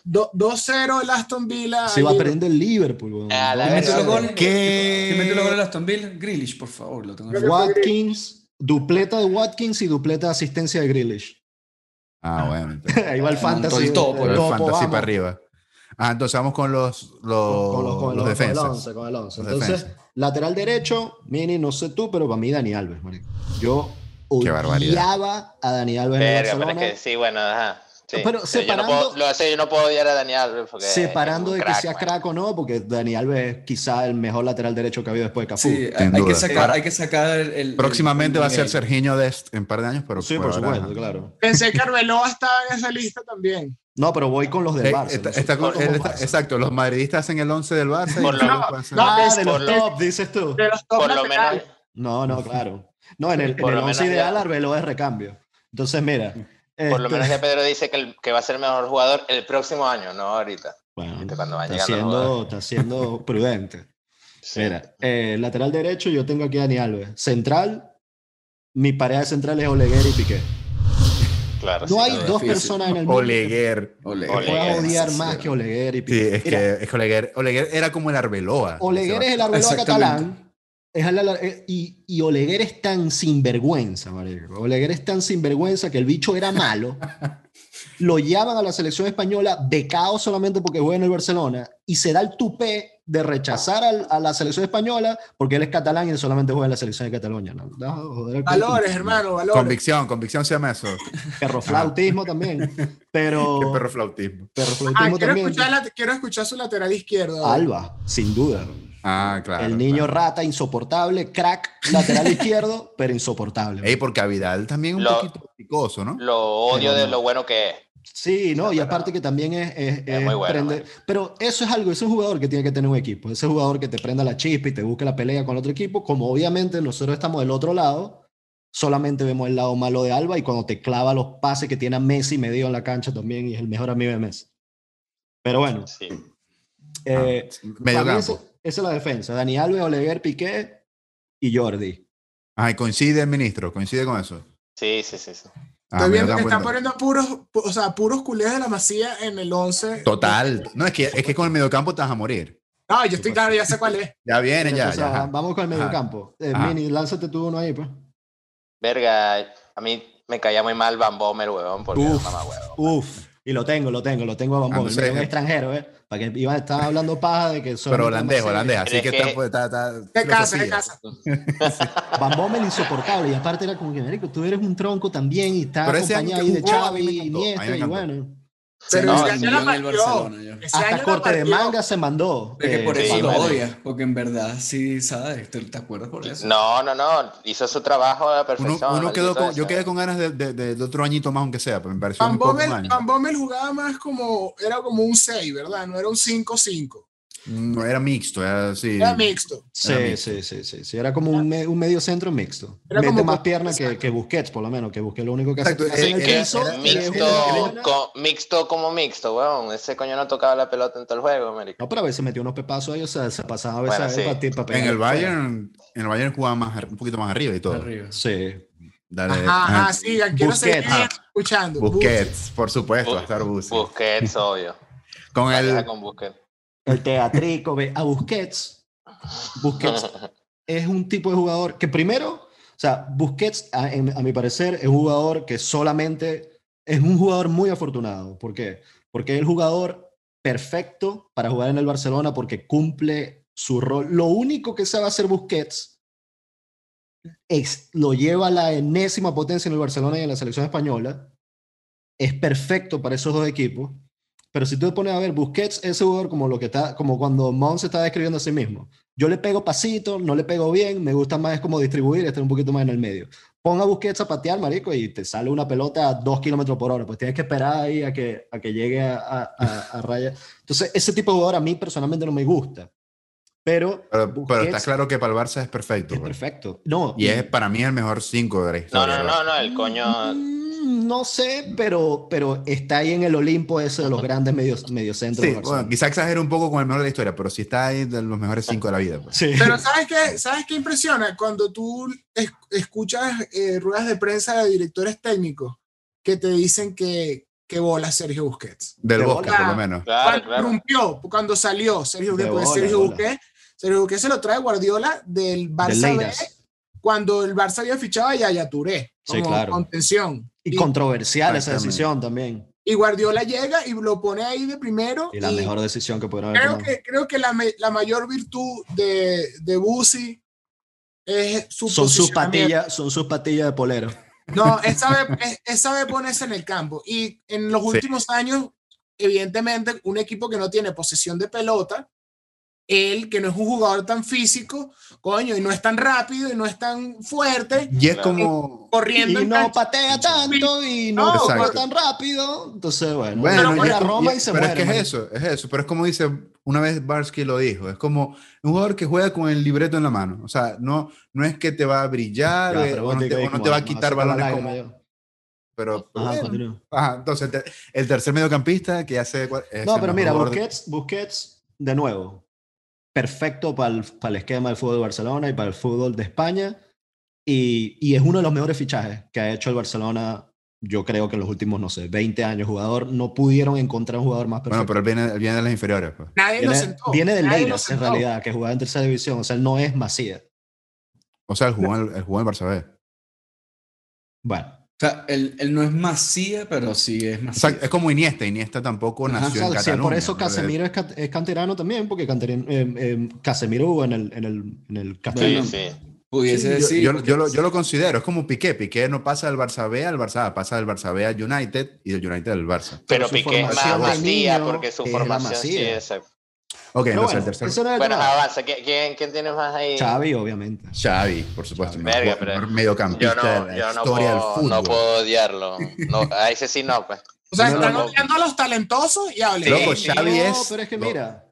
Speaker 2: 2-0 el Aston Villa.
Speaker 3: Se va perdiendo el Liverpool.
Speaker 5: Ah, la ¿Quién metió los ¿Quién metió los goles el Aston Villa? Grealish, por favor. Lo tengo
Speaker 3: Watkins, dupleta de Watkins y dupleta de asistencia de Grealish.
Speaker 1: Ah, bueno.
Speaker 3: Ahí va el fantasy.
Speaker 1: El topo, el, fantasy para arriba. Ah, entonces vamos con los, los, con, los, con los, defensas.
Speaker 3: Con el 11, Entonces, lateral derecho, Mini, no sé tú, pero para mí Dani Alves, marico. Yo odiaba a Dani Alves en Barcelona.
Speaker 4: Pero es que sí, bueno, ajá. Sí.
Speaker 3: Pero separando,
Speaker 4: yo no, puedo, lo sé, yo no puedo odiar a Dani Alves. Porque
Speaker 3: separando de que sea crack o no, porque Dani Alves es quizá el mejor lateral derecho que ha habido después de Cafú.
Speaker 5: Sí, hay que, sacar, hay que sacar el.
Speaker 1: Próximamente va a ser Serginho Dest en un par de años, pero.
Speaker 3: Sí, por, supuesto, claro.
Speaker 2: Pensé que Arbeloa estaba en esa lista también.
Speaker 3: No, pero voy con los del
Speaker 1: Eh,
Speaker 3: Barça.
Speaker 1: está-
Speaker 3: nosotros
Speaker 1: está con-
Speaker 3: somos
Speaker 1: él está-
Speaker 3: Barça.
Speaker 1: exacto, los madridistas en el 11 del Barça. y
Speaker 4: Por lo-
Speaker 1: ser-
Speaker 2: no,
Speaker 3: Ah,
Speaker 2: es-
Speaker 3: de los top, dices tú.
Speaker 2: De los top
Speaker 4: Por lo menos,
Speaker 3: No, no, claro. No, en el, en
Speaker 4: Por
Speaker 3: el
Speaker 4: lo
Speaker 3: 11
Speaker 4: menos
Speaker 3: ideal Arbeloa es recambio. Entonces, mira.
Speaker 4: por lo
Speaker 3: este,
Speaker 4: menos ya Pedro dice que, el- que va a ser el mejor jugador el próximo año, no ahorita.
Speaker 3: bueno,
Speaker 4: Este, cuando van
Speaker 3: está, siendo, está siendo prudente.
Speaker 4: Sí.
Speaker 3: Mira, eh, lateral derecho yo tengo aquí a Dani Alves. Central, mi pareja de central es Oleguer y Piqué.
Speaker 4: Claro,
Speaker 3: No
Speaker 4: sí,
Speaker 3: hay dos
Speaker 5: difícil.
Speaker 3: personas en el mundo que
Speaker 1: Oleguer.
Speaker 3: Pueda
Speaker 4: Oleguer,
Speaker 3: odiar
Speaker 5: sí,
Speaker 3: más
Speaker 5: sí.
Speaker 3: que Oleguer y
Speaker 1: Sí, es
Speaker 3: Mira,
Speaker 1: que, es que Oleguer, Oleguer era como el Arbeloa.
Speaker 3: Oleguer es el Arbeloa catalán. Es el- eh, y, y Oleguer es tan sinvergüenza, marico. Oleguer es tan sinvergüenza que el bicho era malo. lo llaman a la selección española becado solamente porque juega en el Barcelona y se da el tupé de rechazar al- a la selección española porque él es catalán y él solamente juega en la selección de Cataluña. ¿no? No, joder, el
Speaker 2: Valores, hermano, valores.
Speaker 1: Convicción, convicción se llama eso.
Speaker 3: Perroflautismo también. Pero.
Speaker 1: Qué perro flautismo.
Speaker 2: Ah,
Speaker 3: perroflautismo
Speaker 2: quiero,
Speaker 3: también.
Speaker 2: escuchar la- quiero escuchar su lateral izquierdo.
Speaker 3: Alba, sin duda.
Speaker 1: Ah, claro.
Speaker 3: el niño
Speaker 1: claro.
Speaker 3: rata insoportable, crack lateral izquierdo, pero insoportable.
Speaker 1: Ey, porque a Vidal también un
Speaker 4: Lo-
Speaker 1: poquito picoso, ¿no?
Speaker 4: Lo odio
Speaker 3: Pero
Speaker 4: de lo bueno que es.
Speaker 3: Sí, no, y aparte que también es, es,
Speaker 4: Es muy bueno,
Speaker 3: prende- Pero eso es algo, ese es un jugador que tiene que tener un equipo. Ese jugador que te prenda la chispa y te busque la pelea con el otro equipo. Como obviamente nosotros estamos del otro lado, solamente vemos el lado malo de Alba y cuando te clava los pases que tiene a Messi medio en la cancha también y es el mejor amigo de Messi. Pero bueno,
Speaker 4: Sí.
Speaker 3: eh,
Speaker 1: Medio
Speaker 3: para mí
Speaker 1: campo.
Speaker 3: esa, esa es la defensa. Dani Alves, Oleguer, Piqué y Jordi.
Speaker 1: Ajá, y coincide el ministro, coincide con eso.
Speaker 4: Sí, sí, sí, sí.
Speaker 1: Ah,
Speaker 2: Estoy viendo que están poniendo puros, pu- o sea, puros culés de la masía en el 11.
Speaker 1: Total. No, es que, es que con el mediocampo te vas a morir.
Speaker 2: No, yo estoy claro, ya sé cuál es.
Speaker 1: Ya viene, ya.
Speaker 3: Entonces,
Speaker 1: ya,
Speaker 3: ajá,
Speaker 1: ajá.
Speaker 3: vamos con el medio
Speaker 1: Ajá.
Speaker 3: campo. Eh. Mini, lánzate tú uno ahí, pues.
Speaker 4: Verga, a mí me caía muy mal Van Bommel, huevón, porque
Speaker 3: Uf.
Speaker 4: mamá huevón.
Speaker 3: Uf, y lo tengo, lo tengo, lo tengo a Van
Speaker 1: Ah,
Speaker 3: Mira, un
Speaker 1: eh,
Speaker 3: extranjero, ¿eh? Para que iba, estaba hablando paja de que
Speaker 1: Pero
Speaker 3: solamente
Speaker 1: holandés, holandés. Así
Speaker 4: Pero
Speaker 1: que está,
Speaker 4: que-
Speaker 1: pues, está, está
Speaker 2: De casa, de casa.
Speaker 3: Van Bommel insoportable. Y aparte era como que, marico, tú eres un tronco también y
Speaker 1: Pero año
Speaker 3: acompañado ahí de Xavi, Iniesta, y bueno.
Speaker 2: Pero
Speaker 4: no,
Speaker 2: ese
Speaker 5: se
Speaker 2: año la
Speaker 5: en el
Speaker 2: partió.
Speaker 3: Hasta
Speaker 2: la
Speaker 3: corte de
Speaker 2: partió.
Speaker 3: manga se mandó.
Speaker 5: Es que por eso
Speaker 4: sí,
Speaker 5: lo
Speaker 4: marico.
Speaker 5: odias, porque en verdad sí sabes, ¿te, te acuerdas por eso?
Speaker 4: No, no, no. Hizo su trabajo a la
Speaker 1: Uno,
Speaker 4: perfección.
Speaker 1: uno quedó
Speaker 4: maldito
Speaker 1: con, yo quedé con ganas de, de- de- de otro añito más, aunque sea, pero me pareció.
Speaker 2: Van Bommel jugaba más como, era como un 6, ¿verdad? No era un 5-5.
Speaker 1: No, era mixto, era así.
Speaker 2: Era mixto.
Speaker 3: Sí,
Speaker 1: Era mixto.
Speaker 3: sí, sí, sí, sí. Era como un, me- un medio centro mixto.
Speaker 2: Era
Speaker 3: Mete
Speaker 2: como
Speaker 3: más
Speaker 2: con-
Speaker 3: pierna que, que Busquets, por lo menos, que Busquets lo único que hace
Speaker 4: Mixto, como mixto, weón. Ese coño no tocaba la pelota en todo el juego, marico.
Speaker 3: No, pero a veces metió unos pepazos ahí, o sea, se pasaba a veces
Speaker 4: Bueno,
Speaker 3: a
Speaker 4: sí.
Speaker 3: para ti, para
Speaker 1: En el Bayern, en el Bayern jugaba más, un poquito más arriba y todo.
Speaker 5: Arriba.
Speaker 3: Sí.
Speaker 1: Dale,
Speaker 2: Ajá, sigan, quiero
Speaker 3: Busquets.
Speaker 2: seguir
Speaker 1: Ah.
Speaker 2: escuchando.
Speaker 1: Busquets, por supuesto, va a estar
Speaker 4: Bu-
Speaker 1: Busquets.
Speaker 4: Busquets, obvio.
Speaker 1: Con el,
Speaker 4: con Busquets.
Speaker 3: El teatrico, ve, a Busquets. Busquets es un tipo de jugador que primero, o sea, Busquets, a, mi parecer, es un jugador que solamente es un jugador muy afortunado. ¿Por qué? Porque es el jugador perfecto para jugar en el Barcelona porque cumple su rol. Lo único que sabe hacer Busquets es, lo lleva a la enésima potencia en el Barcelona y en la selección española. Es perfecto para esos dos equipos. Pero si tú te pones a ver, Busquets es ese jugador como lo que está, como cuando Mons se está describiendo a sí mismo. Yo le pego pasito, no le pego bien, me gusta más como distribuir, estar un poquito más en el medio. Pon a Busquets a patear, marico, y te sale una pelota a dos kilómetros por hora. Pues tienes que esperar ahí a que, a que llegue a, a, a- a raya. Entonces, ese tipo de jugador a mí personalmente no me gusta. Pero,
Speaker 1: pero, pero está claro que para el Barça es perfecto.
Speaker 3: es
Speaker 1: pues.
Speaker 3: perfecto. No,
Speaker 1: Y es para mí el mejor 5 de la
Speaker 4: No,
Speaker 1: historia.
Speaker 4: no, no,
Speaker 1: Barça.
Speaker 4: no, el coño.
Speaker 3: No sé, pero, pero está ahí en el Olimpo ese de los grandes medios, mediocentros.
Speaker 1: Sí, bueno, quizá exagero un poco con el mejor de la historia, pero sí está ahí de los mejores 5 de la vida. pues.
Speaker 3: Sí.
Speaker 2: Pero ¿sabes qué? ¿Sabes qué impresiona? Cuando tú es- escuchas eh, ruedas de prensa de directores técnicos que te dicen que, que bola Sergio Busquets.
Speaker 1: Del
Speaker 3: De
Speaker 1: bosque,
Speaker 2: bola.
Speaker 1: por lo menos.
Speaker 4: Claro,
Speaker 2: cuando
Speaker 4: claro.
Speaker 2: rompió, cuando salió Sergio
Speaker 3: De
Speaker 2: Busquets, porque
Speaker 3: bola,
Speaker 2: Sergio. Busquets, Sergio Busquets se lo trae Guardiola del
Speaker 3: Del
Speaker 2: Barça B,
Speaker 3: Leiras.
Speaker 2: cuando el Barça había fichado a Yaya Touré
Speaker 3: Sí,
Speaker 2: como
Speaker 3: claro.
Speaker 2: contención.
Speaker 3: Y
Speaker 2: Y,
Speaker 3: controversial esa decisión también.
Speaker 2: y Guardiola llega y lo pone ahí de primero.
Speaker 3: Y la
Speaker 2: y
Speaker 3: mejor decisión que pudieron haber
Speaker 2: creo
Speaker 3: tomado.
Speaker 2: que, creo que la, la mayor virtud de, de Busi es su
Speaker 3: Son sus patillas, son sus patillas de polero.
Speaker 2: No, él sabe, es- él sabe ponerse en el campo. Y en los
Speaker 1: Sí.
Speaker 2: últimos años, evidentemente, un equipo que no tiene posesión de pelota él, que no es un jugador tan físico, coño, y no es tan rápido y no es tan fuerte.
Speaker 1: Y es como.
Speaker 2: Corriendo.
Speaker 3: Y no patea tanto y no, corre tan rápido. Entonces, bueno, bueno
Speaker 1: pero, Roma y, se pero es que es eso, es eso. Pero es como dice, una vez Barsky lo dijo, es como un jugador que juega con el libreto en la mano. O sea, no, no es que te va a brillar eh, o, no te, va a quitar balones como. Pero, ajá, entonces el, tercer mediocampista que hace.
Speaker 3: No, pero mira, Busquets, Busquets, de nuevo, perfecto para el, para el esquema del fútbol de Barcelona y para el fútbol de España. Y, y, es uno de los mejores fichajes que ha hecho el Barcelona, yo creo que en los últimos, no sé, 20 años. Jugador, no pudieron encontrar un jugador más
Speaker 1: perfecto. Bueno, pero él viene, viene de las inferiores. Pues.
Speaker 2: Nadie
Speaker 3: viene,
Speaker 2: lo sentó.
Speaker 3: Viene del Leiras, en realidad, que jugaba en tercera división. O sea, él no es Macías.
Speaker 1: O sea, él jugó, el, jugó en el Barça B.
Speaker 3: Bueno,
Speaker 5: o sea, él, él, no es Masía, pero sí es Masía.
Speaker 1: es como Iniesta. Iniesta tampoco nació en Cataluña.
Speaker 3: por eso Casemiro es, es, canterano también, porque eh, eh, Casemiro en el, en el, en el
Speaker 4: Castellano. Sí, sí.
Speaker 1: Pudiese decir. Yo, yo, lo, yo, lo, considero, es como Piqué. Piqué no pasa del Barça B al Barça A, pasa del Barça B al United y del United al Barça.
Speaker 4: Pero, Piqué es más Masía porque su formación sí es
Speaker 1: Ok, entonces el tercero.
Speaker 4: Bueno, avanza. ¿Quién, ¿Quién tienes más ahí?
Speaker 3: Xavi, obviamente.
Speaker 1: Xavi, por supuesto.
Speaker 4: Verga, pero
Speaker 1: mediocampista
Speaker 4: yo no, yo no puedo, No puedo odiarlo. No, a ese sí no, pues.
Speaker 2: O sea, están odiando a los talentosos y hable.
Speaker 1: Loco, Xavi es...
Speaker 3: No, pero es que mira,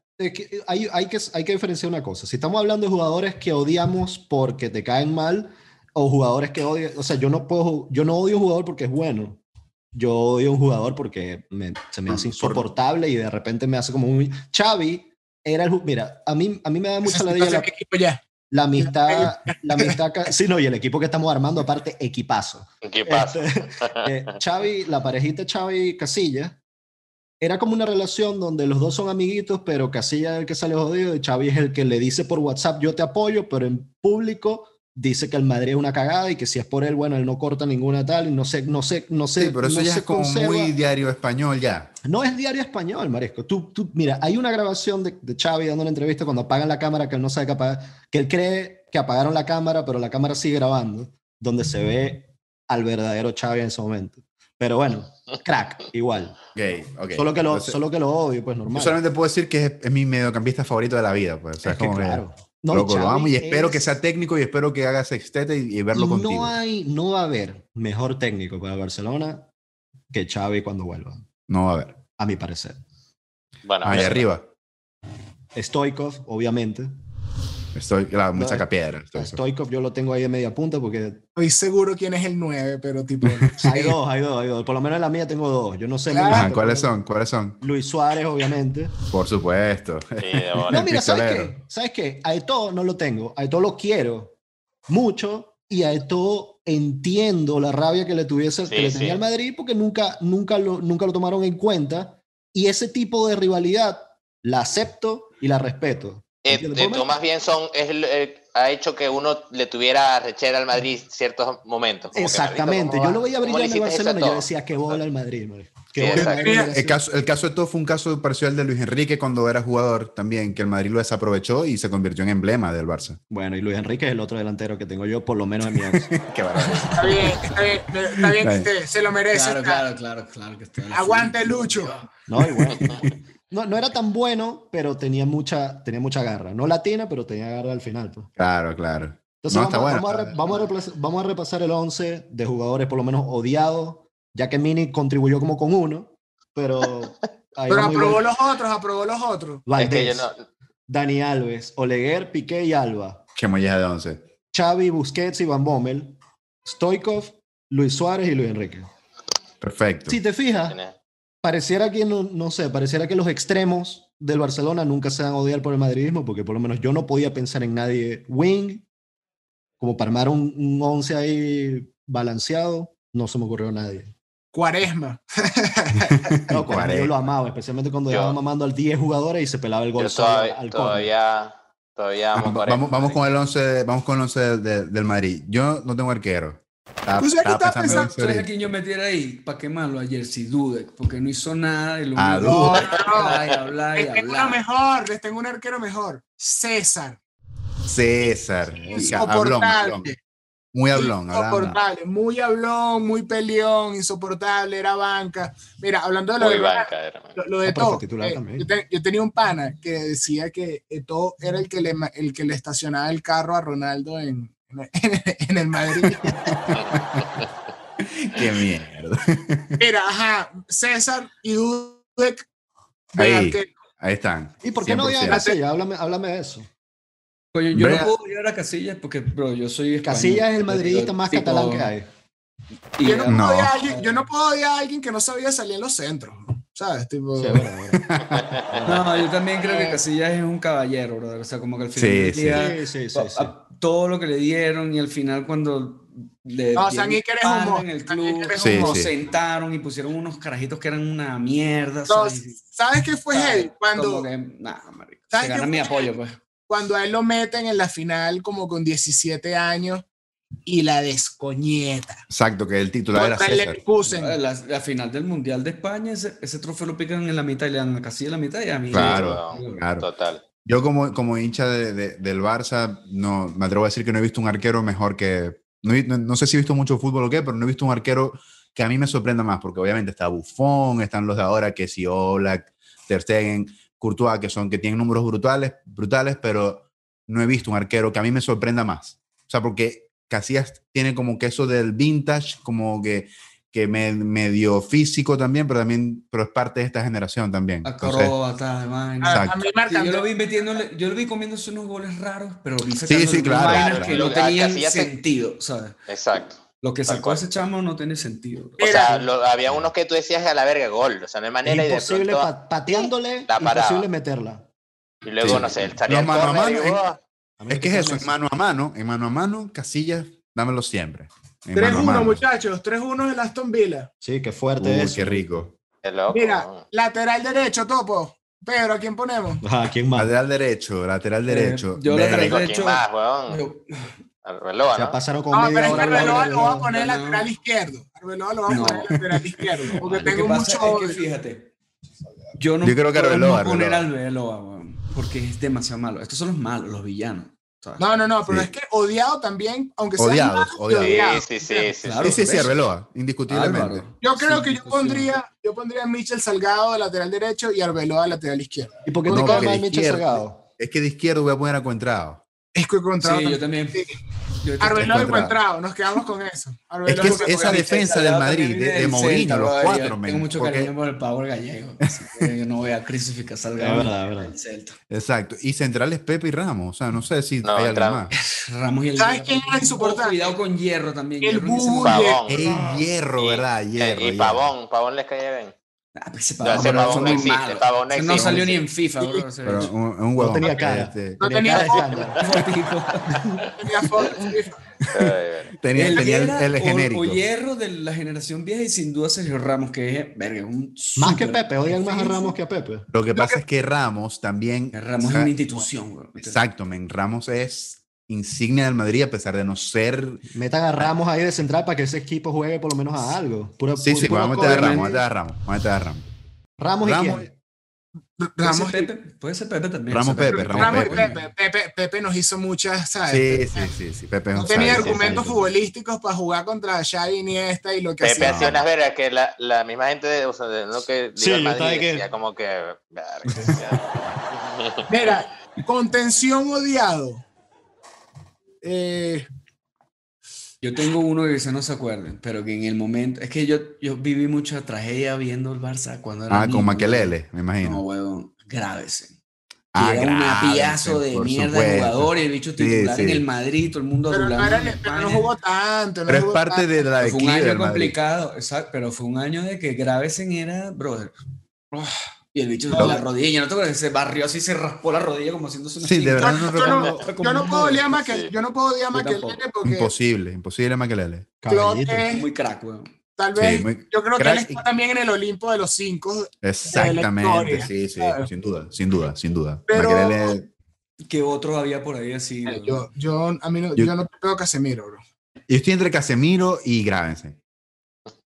Speaker 3: hay, hay, que, hay que diferenciar una cosa. Si estamos hablando de jugadores que odiamos porque te caen mal, o jugadores que odian, o sea, yo no puedo, yo no odio a un jugador porque es bueno. Yo odio a un jugador porque se me hace insoportable y de repente me hace como un... Xavi era el mira, a mí, a mí me da mucha la, la,
Speaker 2: equipo ya.
Speaker 3: la amistad, la amistad, sí, no, y el equipo que estamos armando, aparte, equipazo.
Speaker 4: Equipazo.
Speaker 3: Este, eh, Xavi, la parejita Xavi Casilla, era como una relación donde los dos son amiguitos, pero Casilla es el que sale jodido y Xavi es el que le dice por WhatsApp, yo te apoyo, pero en público dice que el Madrid es una cagada y que si es por él, bueno, él no corta ninguna tal, y no sé, no sé, no sé.
Speaker 1: Sí, pero eso ya es como muy diario español ya.
Speaker 3: No es diario español, Maresco. Tú, tú, mira, hay una grabación de, de Xavi dando una entrevista cuando apagan la cámara que él no sabe que apagar, que él cree que apagaron la cámara, pero la cámara sigue grabando, donde se ve al verdadero Xavi en ese momento. Pero bueno, crack, igual.
Speaker 1: Okay, okay.
Speaker 3: Solo, que lo, solo que lo odio, pues normal.
Speaker 1: Yo solamente puedo decir que es, es mi mediocampista favorito de la vida. Pues. O sea, es, como claro. No, lo amo y espero que sea técnico y espero que haga sextete y, y verlo contigo.
Speaker 3: No, hay, no va a haber mejor técnico para Barcelona que Xavi cuando vuelva.
Speaker 1: No va a haber.
Speaker 3: A mi parecer.
Speaker 4: Bueno,
Speaker 1: ahí arriba.
Speaker 3: Stoikov, obviamente.
Speaker 1: Estoy, claro, me saca piedra.
Speaker 3: Stoikov yo lo tengo ahí de media punta porque...
Speaker 2: Estoy seguro quién es el 9, pero tipo...
Speaker 3: hay dos, hay dos, hay dos. Por lo menos en la mía tengo dos. Yo no sé...
Speaker 1: ¿Cuáles son? ¿Cuáles son?
Speaker 3: Luis Suárez, obviamente.
Speaker 1: Por supuesto.
Speaker 3: no, mira, ¿sabes qué? ¿Sabes qué? A Eto'o no lo tengo. A Eto'o lo quiero mucho y a Eto'o entiendo la rabia que le tuviese que le tenía al Madrid porque nunca, nunca, lo, nunca lo tomaron en cuenta y ese tipo de rivalidad la acepto y la respeto.
Speaker 4: Eh, más bien son, es, ha hecho que uno le tuviera rechera al Madrid ciertos momentos.
Speaker 3: Exactamente, yo lo veía brillar en el Barcelona y yo decía que bola al Madrid.
Speaker 1: el, caso, el caso de todo fue un caso parcial de Luis Enrique cuando era jugador también, que el Madrid lo desaprovechó y se convirtió en emblema del Barça.
Speaker 3: Bueno, y Luis Enrique es el otro delantero que tengo yo, por lo menos en mi
Speaker 2: Qué está bien, está bien, está bien que se lo merece.
Speaker 5: Claro, claro, claro, claro.
Speaker 2: Aguante, Lucho.
Speaker 3: No, igual. No, no, era tan bueno, pero tenía mucha, tenía mucha garra. No latina, pero tenía garra al final. Pues.
Speaker 1: Claro, claro.
Speaker 3: Entonces vamos, a, vamos, a repasar, el 11 de jugadores por lo menos odiados, ya que Mini contribuyó como con uno, pero...
Speaker 2: pero aprobó los otros, aprobó los otros.
Speaker 3: Valdés, Dani Alves, Oleguer, Piqué y Alba.
Speaker 1: Qué molleja de 11.
Speaker 3: Xavi, Busquets y Van Bommel, Stoikov, Luis Suárez y Luis Enrique.
Speaker 1: Perfecto.
Speaker 3: Si te fijas, pareciera que, no, no, sé, pareciera que los extremos del Barcelona nunca se van a odiar por el madridismo, porque por lo menos yo no podía pensar en nadie wing, como para armar un, un once ahí balanceado, no se me ocurrió a nadie.
Speaker 2: Cuaresma.
Speaker 3: no, Cuaresma. Yo lo amaba, especialmente cuando yo, mamando al 10 jugadores y se pelaba el gol.
Speaker 4: todavía, al todavía, todavía
Speaker 1: vamos, vamos, con el 11, vamos con el 11 del Madrid. Yo no tengo arquero.
Speaker 2: ¿Tú sabes qué estaba pensando?
Speaker 5: ¿Sabes a quién yo metiera ahí? ¿Para quemarlo ayer? Si Dudek, porque no hizo nada. Y lo
Speaker 1: ah,
Speaker 2: les tengo uno mejor, les tengo un arquero mejor. César.
Speaker 1: César.
Speaker 2: Insoportable.
Speaker 1: Muy hablón.
Speaker 2: Insoportable, muy hablón, muy peleón, insoportable, era banca. Mira, hablando de lo de, banca, lo, de todo, eh, yo, tenía un pana que decía que todo era el que, le, el que le estacionaba el carro a Ronaldo en, en, el Madrid.
Speaker 1: Qué mierda.
Speaker 2: Mira, ajá, César y Dudek.
Speaker 1: Ahí, ahí están.
Speaker 3: ¿Y por qué no había Casilla? Háblame, háblame de eso.
Speaker 5: Oye, yo no puedo ir a Casillas porque, bro, yo soy
Speaker 3: español. Casillas es el madridista más catalán que hay.
Speaker 2: yo, no no. Alguien, yo no puedo odiar a alguien que no sabía salir en los centros. ¿Sabes? Tipo...
Speaker 5: no, yo también creo que Casillas es un caballero, bro. O sea, como que al final sí, día, sí, sí, todo lo que le dieron y al final cuando le
Speaker 2: no, San Iker es humor.
Speaker 5: en el club, se sentaron y pusieron unos carajitos que eran una mierda.
Speaker 2: ¿Sabes, qué fue él? Cuando...
Speaker 5: Que, nah, marico, se gana mi apoyo, pues
Speaker 2: cuando a él lo meten en la final como con 17 años y la descoñeta.
Speaker 1: Exacto, que el titular era
Speaker 5: César. La, la, final del Mundial de España, ese, ese, trofeo lo pican en la mitad y le dan casi en la mitad y a mí.
Speaker 1: Claro, claro. Total. Yo como, como hincha de, del Barça, no, me atrevo a decir que no he visto un arquero mejor que... No, no, sé si he visto mucho fútbol o qué, pero no he visto un arquero que a mí me sorprenda más, porque obviamente está Buffon, están los de ahora, que si Oblak, Ter Stegen, Courtois, que son que tienen números brutales, brutales, pero no he visto un arquero que a mí me sorprenda más. O sea, porque Casillas tiene como que eso del vintage, como que, que me, medio físico también, pero también pero es parte de esta generación también.
Speaker 5: Acróbata, a, mí yo lo vi metiéndole, yo lo vi comiéndose unos goles raros, pero vi
Speaker 1: sí, sí, claro,
Speaker 5: que no tenían sentido, ¿sabes?
Speaker 4: Exacto.
Speaker 5: Lo que sacó ese chamo no tiene sentido.
Speaker 4: O sea, había unos que tú decías a la verga gol. O sea, no hay manera
Speaker 3: imposible
Speaker 4: de
Speaker 3: pronto, pateándole, imposible meterla.
Speaker 4: Y luego, no sé, estaría
Speaker 1: el mano a mano. es, que es eso, en mano a mano, en mano a mano, Casillas, dámelo siempre.
Speaker 2: 3-1, muchachos, 3-1 en Aston Villa.
Speaker 3: Sí, qué fuerte es.
Speaker 1: Qué rico.
Speaker 2: Mira, lateral derecho, Topo. Pedro, ¿a quién ponemos?
Speaker 3: ¿A quién más?
Speaker 1: Lateral derecho, lateral eh, derecho.
Speaker 5: yo lateral derecho.
Speaker 4: Más,
Speaker 3: Arbeloa, ¿no? pasaron con
Speaker 2: no, pero es que Arbeloa lo va a poner lateral izquierdo. Arbeloa lo va a poner lateral izquierdo. Porque tengo mucho.
Speaker 5: Es que fíjate, yo no
Speaker 1: yo creo que Arbeloa,
Speaker 5: poner Arbeloa, porque es demasiado malo. Estos son los malos, los villanos.
Speaker 2: No, no, no, pero es que odiado también, aunque sea.
Speaker 1: Odiados,
Speaker 4: odiados. Sí, sí, sí.
Speaker 1: Claro, sí, sí, Arbeloa, indiscutiblemente.
Speaker 2: Yo creo que yo pondría, yo pondría a Michel Salgado de lateral derecho y Arbeloa de lateral izquierdo.
Speaker 3: ¿Y por qué no, te queda Michel Salgado?
Speaker 1: Es que de izquierdo voy a poner a Cuentrado.
Speaker 2: Es que encontrado.
Speaker 5: Sí, yo también.
Speaker 2: Arbeloa encontrado, nos quedamos con eso.
Speaker 1: es que esa defensa del Madrid, de, de Mourinho, los cuatro,
Speaker 5: Tengo mucho cariño por el Power gallego. yo no voy a crucificar
Speaker 3: verdad, verdad.
Speaker 1: Exacto. Y centrales Pepe y Ramos. O sea, no sé si hay alguien más.
Speaker 5: Ramos y el
Speaker 2: ¿Sabes quién es insoportable?
Speaker 5: Cuidado con Hierro también.
Speaker 2: El
Speaker 5: Hierro
Speaker 4: Pavón.
Speaker 1: El Hierro, ¿verdad? Hierro.
Speaker 4: Y Pavón, Pavón les cae bien.
Speaker 5: Ah, pues no,
Speaker 4: pavón no existe, pavón no,
Speaker 5: no salió ni en FIFA, bro.
Speaker 1: Pero un, un huevo.
Speaker 3: No tenía cara.
Speaker 2: Este, no tenía,
Speaker 5: tenía foto. tenía
Speaker 1: tenía, tenía el, el, genérico.
Speaker 5: O, hierro de la generación vieja y sin duda Sergio Ramos, que es, verga, un
Speaker 3: Más que Pepe, odian más a Ramos que a Pepe.
Speaker 1: Lo que pasa es que Ramos también...
Speaker 5: Ramos es una institución, bro.
Speaker 1: Exacto, men. Ramos es insignia del Madrid a pesar de no ser.
Speaker 3: Metan a Ramos ahí de central para que ese equipo juegue por lo menos a algo.
Speaker 1: sí, sí, vamos a meter a Ramos, vamos a meter a Ramos, vamos a meter a Ramos.
Speaker 3: Ramos, y quién?
Speaker 5: Ramos Pepe, puede ser Pepe también.
Speaker 1: Ramos Pepe,
Speaker 2: Ramos, Pepe. Pepe. Pepe. nos hizo muchas,
Speaker 1: ¿sabes? Sí, sí, sí, sí. Pepe
Speaker 2: no tenía argumentos futbolísticos para jugar contra Xavi Iniesta y lo que
Speaker 4: Pepe hacía unas veras que la, la, misma gente de, o sea, de lo que
Speaker 3: sí,
Speaker 4: el Madrid decía como que
Speaker 2: Mira, contención odiado. Eh,
Speaker 5: yo tengo uno que se no se acuerden, pero que en el momento. Es que yo, yo viví mucha tragedia viendo el Barça cuando era.
Speaker 1: Ah, con Maquelele, me imagino.
Speaker 5: No, huevón, grávese. Ah, era un apiazo de mierda de jugador y el bicho titular en el Madrid, todo el mundo
Speaker 2: pero no, pero no jugó tanto. No
Speaker 1: pero es parte de la
Speaker 5: Fue un año complicado, exacto, pero fue un año de que Gravesen era, brother. Y el bicho de la rodilla, ¿no te acuerdas? Se barrió así, se raspó la rodilla como haciéndose una
Speaker 1: Sí, de verdad
Speaker 2: no yo, no, yo no puedo odiar más que yo no puedo odiar más que porque
Speaker 1: imposible, imposible más que Lele.
Speaker 5: Es muy crack, weón.
Speaker 2: Tal vez, sí, muy, yo creo que él está también en el Olimpo de los cinco.
Speaker 1: Exactamente, sí, sí, sin duda, sin duda, sin duda.
Speaker 2: Pero,
Speaker 5: Maquelele... ¿Qué otro había por ahí así?
Speaker 2: Yo, yo, a mí no, yo, yo no veo Casemiro, bro.
Speaker 1: Yo estoy entre Casemiro y Gravense.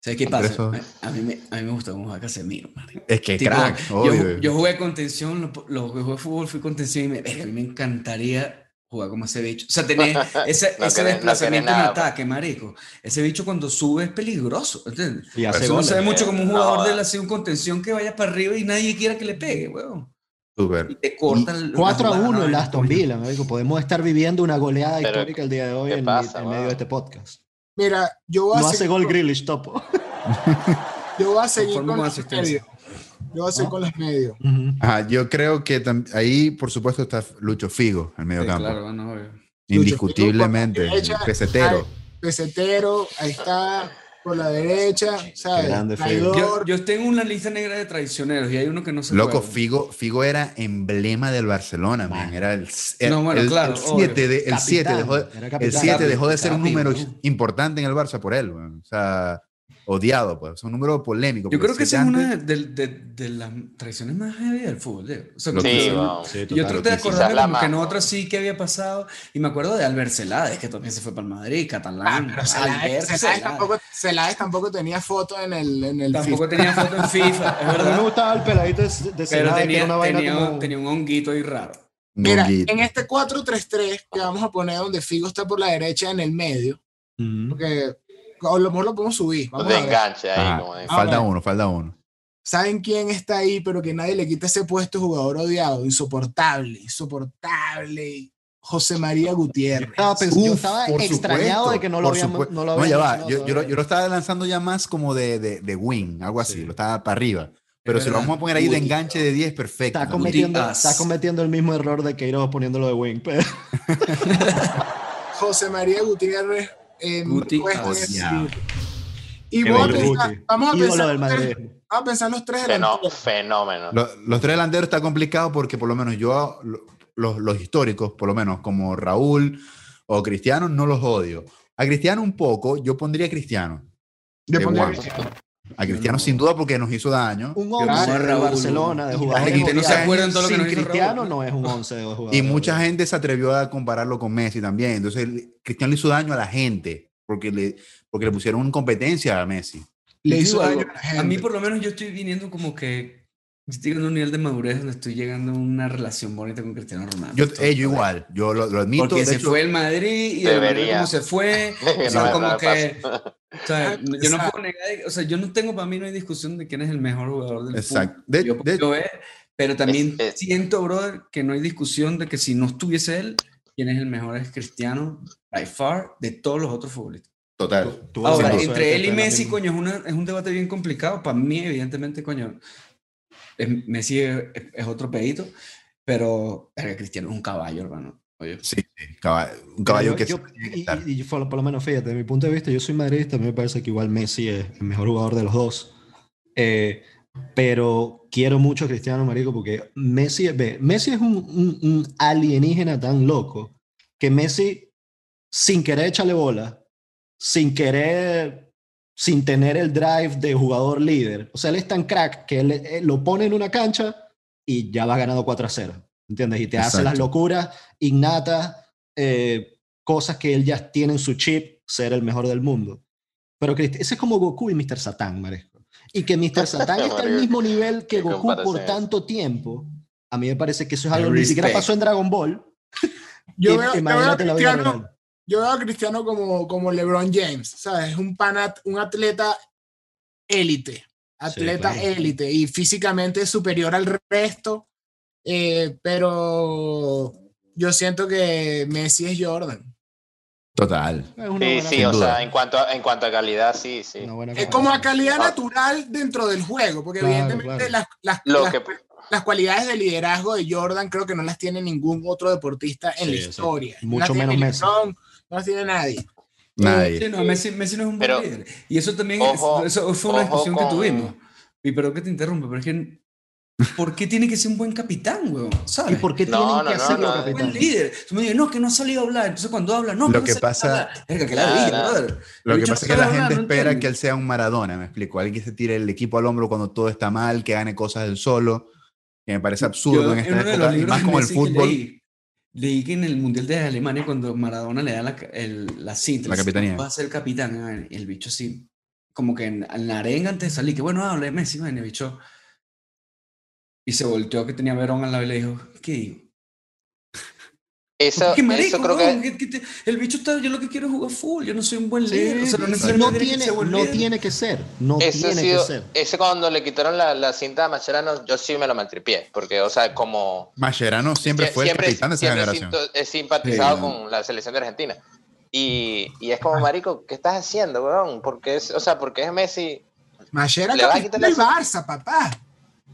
Speaker 5: ¿Sabes qué pasa? A mí, me, a mí me gusta cómo juega Casemiro.
Speaker 1: Es que crack,
Speaker 5: yo, yo, jugué contención, lo, lo que jugué fútbol fui contención y me, a mí me encantaría jugar como ese bicho. O sea, tenés ese, ese desplazamiento en ataque, marico. Ese bicho cuando sube es peligroso, ¿entiendes? Y hace no se ve mucho como un jugador de la un contención que vaya para arriba y nadie quiera que le pegue, weón.
Speaker 1: Super.
Speaker 5: Y te cortan
Speaker 3: 4 a 1 el Aston Villa, me digo, podemos estar viviendo una goleada histórica el día de hoy en, medio de este podcast.
Speaker 2: Mira, yo voy a
Speaker 3: No hace gol Grealish, topo.
Speaker 2: yo voy a seguir con los medios. Yo voy a seguir con los medios.
Speaker 1: yo creo que ahí, por supuesto, está Lucho Figo, el medio campo.
Speaker 5: Claro, bueno,
Speaker 1: Indiscutiblemente. pesetero.
Speaker 2: pesetero, ahí está por la derecha, ¿sabes?
Speaker 5: Yo, yo, tengo una lista negra de traicioneros y hay uno que no se
Speaker 1: Loco, Figo, Figo era emblema del Barcelona, man. Era el 7 de, el 7 dejó, el 7 dejó de ser un número importante en el Barça por él, man. O sea, odiado, pues. Es un número polémico.
Speaker 5: Yo creo que esa es una de, de, de, las tradiciones más heavy del fútbol. O sea,
Speaker 4: sí,
Speaker 5: yo traté de acordarme como que en otra sí que había pasado. Y me acuerdo de Albert Celades, que también se fue para Madrid, Catalán. Ah,
Speaker 2: Celades, Celades, tampoco, Celades, tampoco, tenía foto en el, en el
Speaker 5: Tampoco tenía foto en FIFA, es verdad.
Speaker 3: A mí me gustaba el peladito de, Celades, Pero
Speaker 5: tenía,
Speaker 3: una
Speaker 5: tenía, como... tenía un honguito ahí raro.
Speaker 2: Mira, en este 4-3-3 que vamos a poner donde Figo está por la derecha en el medio, porque a lo mejor lo podemos subir. Vamos
Speaker 4: de enganche ahí. como
Speaker 1: falta uno, falta uno.
Speaker 2: ¿Saben quién está ahí, pero que nadie le quita ese puesto? Jugador odiado, insoportable, insoportable. José María Gutiérrez.
Speaker 3: Yo estaba, extrañado de que no lo habíamos. No, lo
Speaker 1: ya va. Yo, yo, lo, estaba lanzando ya más como de, de, de wing, algo así. Lo estaba para arriba. Pero si lo vamos a poner ahí de enganche de 10, perfecto.
Speaker 3: Está cometiendo, está cometiendo el mismo error de Queiroz poniéndolo de wing.
Speaker 2: José María Gutiérrez y vamos a, pensar, los tres
Speaker 4: delanteros. Fenómeno.
Speaker 1: Los, tres delanteros está complicado porque por lo menos yo, los, los históricos, por lo menos como Raúl o Cristiano, no los odio. A Cristiano un poco, yo pondría Cristiano.
Speaker 2: Yo pondría
Speaker 1: A Cristiano sin duda porque nos hizo daño.
Speaker 3: Un 11 de Barcelona de jugadores.
Speaker 5: no se acuerdan todo lo que nos
Speaker 3: Cristiano no es un 11 de jugadores.
Speaker 1: Y mucha gente se atrevió a compararlo con Messi también. Entonces Cristiano le hizo daño a la gente porque le, porque le pusieron competencia a Messi.
Speaker 5: Le hizo daño a, la gente. a mí por lo menos yo estoy viniendo como que estoy llegando a un nivel de madurez donde estoy llegando a una relación bonita con Cristiano Ronaldo.
Speaker 1: Yo, eh, igual, yo lo, admito.
Speaker 5: Porque se fue el Madrid y el como se fue. o sea, como que... O sea, ah, yo no puedo negar, o sea, yo no tengo, para mí no hay discusión de quién es el mejor jugador del Exacto. fútbol. De, yo de, pero también siento, brother, que no hay discusión de que si no estuviese él, quién es el mejor es Cristiano, by far, de todos los otros futbolistas.
Speaker 1: Total.
Speaker 5: Ahora, entre él y Messi, coño, es, una, es, un debate bien complicado. Para mí, evidentemente, coño, Messi es, otro pedito, pero Cristiano es un caballo, hermano.
Speaker 1: Sí, sí un caballo que...
Speaker 3: y, por, lo menos, fíjate, desde mi punto de vista, yo soy madridista, a mí me parece que igual Messi es el mejor jugador de los dos. Eh, pero quiero mucho a Cristiano Marico porque Messi, ve, Messi es un, un, alienígena tan loco que Messi, sin querer echarle bola, sin querer, sin tener el drive de jugador líder, o sea, él es tan crack que él, lo pone en una cancha y ya va ganando 4 a 0, ¿entiendes? Y te hace las locuras innatas, eh, cosas que él ya tiene en su chip, ser el mejor del mundo. Pero ese es como Goku y Mr. Satan, Marico y que Mr. Satan está al mismo nivel que Goku por tanto tiempo, a mí me parece que eso es algo que ni siquiera pasó en Dragon Ball.
Speaker 2: Yo, veo, a Cristiano, como, como LeBron James, ¿sabes? Es un, panat, un atleta élite, atleta élite y físicamente superior al resto, eh, pero yo siento que Messi es Jordan.
Speaker 1: Total.
Speaker 4: Sí, sí, o sea, en cuanto, a, en cuanto a calidad, sí, sí.
Speaker 2: Es como a calidad natural dentro del juego, porque evidentemente Las, las, las, cualidades de liderazgo de Jordan creo que no las tiene ningún otro deportista en la historia.
Speaker 3: Mucho menos Messi.
Speaker 2: No las tiene nadie.
Speaker 1: Nadie.
Speaker 5: Sí, no, Messi, Messi, no es un buen líder. Y eso también eso fue una discusión que tuvimos. Y perdón que te interrumpa, pero es que ¿Por qué tiene que ser un buen capitán, weón? ¿Sabes?
Speaker 3: ¿Y por qué tiene que hacerlo no, capitán?
Speaker 5: Buen líder. Tú me dices, no, que no ha salido a hablar. Entonces cuando habla, no,
Speaker 1: lo que pasa, es que, la Lo que pasa es que la gente espera que él sea un Maradona, me explico. Alguien que se tire el equipo al hombro cuando todo está mal, que gane cosas del solo, que me parece absurdo en esta época, y más como el fútbol.
Speaker 5: Leí, que en el Mundial de Alemania, cuando Maradona le da la, el, la cinta,
Speaker 1: la capitanía.
Speaker 5: va a ser capitán, el bicho así, como que en, la arenga antes de salir, que bueno, hable de Messi, el bicho y se volteó que tenía Verón al lado y le dijo, ¿qué digo?
Speaker 4: Eso,
Speaker 5: marico,
Speaker 4: creo
Speaker 5: que... el bicho está, yo lo que quiero es jugar full, yo no soy un buen líder.
Speaker 3: no, tiene, que no tiene que ser, no tiene que ser.
Speaker 4: Ese cuando le quitaron la, la cinta a Mascherano, yo sí me lo maltripié, porque, o sea, como...
Speaker 1: Mascherano siempre fue el capitán de esa generación.
Speaker 4: He simpatizado con la selección de Argentina. Y, y, es como, marico, ¿qué estás haciendo, weón? Porque es, o sea, porque es Messi...
Speaker 2: Mascherano capitán del Barça, papá.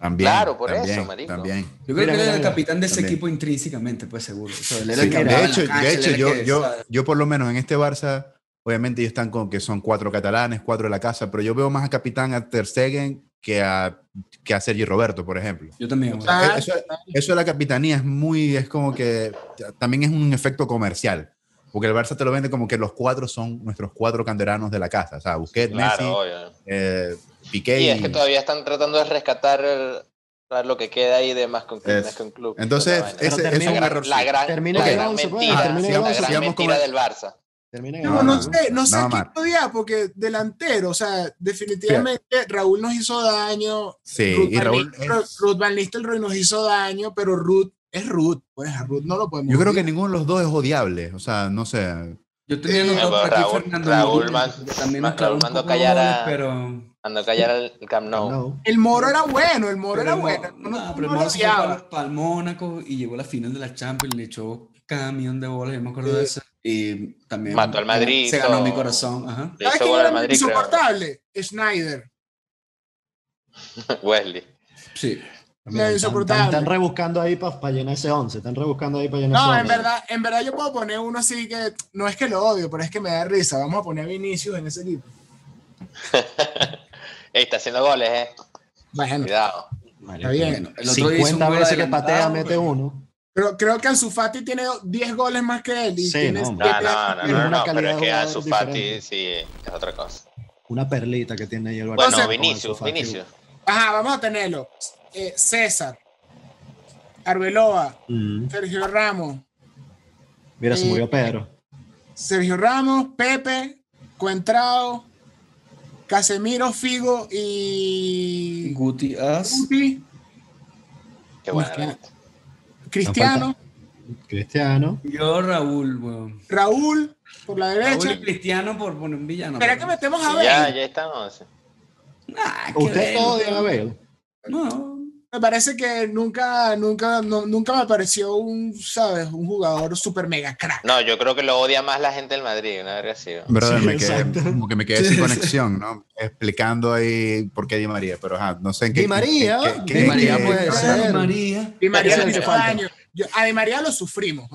Speaker 1: También,
Speaker 4: claro, por eso, marico.
Speaker 1: También.
Speaker 5: Yo creo que él era el capitán de ese equipo intrínsecamente, pues seguro.
Speaker 1: de hecho, de hecho yo, yo, yo por lo menos en este Barça, obviamente ellos están con que son cuatro catalanes, cuatro de la casa, pero yo veo más a capitán a Ter Stegen que a, que a Sergi Roberto, por ejemplo.
Speaker 5: Yo también.
Speaker 1: eso, eso de la capitanía es muy, es como que también es un efecto comercial. Porque el Barça te lo vende como que los cuatro son nuestros cuatro canteranos de la casa. O sea, Busquets, Messi, eh, Piqué.
Speaker 4: Y es que todavía están tratando de rescatar lo que queda ahí de más con, club.
Speaker 1: Entonces, ese, es un error.
Speaker 4: La gran, termina la gran mentira, la gran mentira del Barça.
Speaker 2: No, no, sé, no sé qué podía, porque delantero, o sea, definitivamente Raúl nos hizo daño.
Speaker 1: Sí,
Speaker 2: Ruth
Speaker 1: y Raúl.
Speaker 2: Ruth Van Nistelrooy nos hizo daño, pero Ruth es Ruth, pues a Ruth no lo podemos
Speaker 1: Yo creo que ninguno de los dos es odiable, o sea, no sé.
Speaker 5: Yo tenía notado aquí
Speaker 4: Raúl,
Speaker 5: Fernando
Speaker 4: Raúl, man,
Speaker 5: también
Speaker 4: Raúl mandó callar a,
Speaker 5: pero...
Speaker 4: mandó callar al Camp Nou.
Speaker 2: El Moro era bueno, el Moro era bueno.
Speaker 5: No, no, pero el Moro se fue para, para, el Mónaco y llegó a la final de la Champions, le echó camión de bolas, yo me acuerdo de eso. Y también
Speaker 4: mató al Madrid.
Speaker 5: Se ganó mi corazón. Ajá.
Speaker 2: ¿Sabes quién era Madrid, insoportable? Creo. Schneider.
Speaker 4: Wesley.
Speaker 5: Sí.
Speaker 2: Insoportable.
Speaker 3: Están, rebuscando ahí para pa llenar ese 11. Están rebuscando ahí para llenar
Speaker 2: no,
Speaker 3: ese
Speaker 2: en verdad, en verdad yo puedo poner uno así que no es que lo odio, pero es que me da risa. Vamos a poner a Vinicius en ese equipo.
Speaker 4: Ey, está haciendo goles, eh.
Speaker 2: Bueno.
Speaker 4: Cuidado.
Speaker 2: Está bien.
Speaker 3: El otro 50 veces que patea, mete uno.
Speaker 2: Pero creo que Ansu Fati tiene 10 goles más que él. Y
Speaker 3: sí,
Speaker 2: tiene
Speaker 3: no,
Speaker 4: no, no, no, no, no, pero es que Ansu Fati sí es otra cosa.
Speaker 3: Una perlita que tiene ahí el
Speaker 4: Barça. Bueno, Vinicius, Vinicius.
Speaker 2: Ajá, vamos a tenerlo. Eh, César, Arbeloa, mm. Sergio Ramos.
Speaker 3: Mira, se murió Pedro.
Speaker 2: Sergio Ramos, Pepe, Cuentrao, Casemiro, Figo y.
Speaker 5: Guti As.
Speaker 2: Guti.
Speaker 4: Qué bueno.
Speaker 2: Cristiano.
Speaker 3: Cristiano.
Speaker 5: Yo, Raúl, bueno.
Speaker 2: Raúl, por la derecha.
Speaker 5: Raúl y Cristiano por poner un villano.
Speaker 2: Espera que metemos a ver.
Speaker 4: Ya, ya estamos.
Speaker 5: Nah,
Speaker 3: ¿Usted odia a Bale?
Speaker 5: No.
Speaker 2: Me parece que nunca, nunca, no, nunca me pareció un, ¿sabes? Un jugador super mega crack.
Speaker 4: No, yo creo que lo odia más la gente del Madrid, una verga así.
Speaker 1: Brother, sí, me quedé, como que me quedé sin conexión, ¿no? Explicando ahí por qué Di María, pero ajá, no sé en qué.
Speaker 3: Di María,
Speaker 1: qué, qué,
Speaker 3: Di María
Speaker 1: qué,
Speaker 3: puede ser.
Speaker 5: Di María.
Speaker 2: Di María le hizo daño. Yo, a Di María lo sufrimos.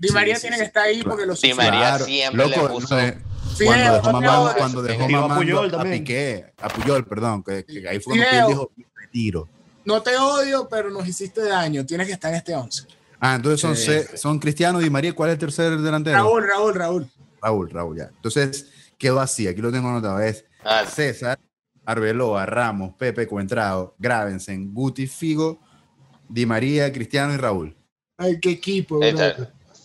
Speaker 2: Di María sí, tiene sí, que estar ahí porque lo
Speaker 4: Di
Speaker 2: sufrimos.
Speaker 4: María
Speaker 1: Claro,
Speaker 4: siempre
Speaker 1: loco,
Speaker 4: le puso.
Speaker 1: no sé, cuando dejó mamando, cuando dejó mamando
Speaker 3: Puyol
Speaker 1: a
Speaker 3: también.
Speaker 1: Piqué, a Puyol, perdón, que, que ahí fue cuando. Puyol dijo, me retiro.
Speaker 2: No te odio, pero nos hiciste daño. Tienes que estar en este 11.
Speaker 1: Ah, entonces son,
Speaker 5: Sí.
Speaker 1: son Cristiano, Di María, ¿cuál es el tercer delantero?
Speaker 2: Raúl, Raúl, Raúl.
Speaker 1: Raúl, Raúl, ya. Entonces, quedó así, aquí lo tengo anotado, es César, Arbeloa, Ramos, Pepe, Cuentrao, Gravensen, Guti, Figo, Di María, Cristiano y Raúl.
Speaker 2: Ay, qué equipo, bro.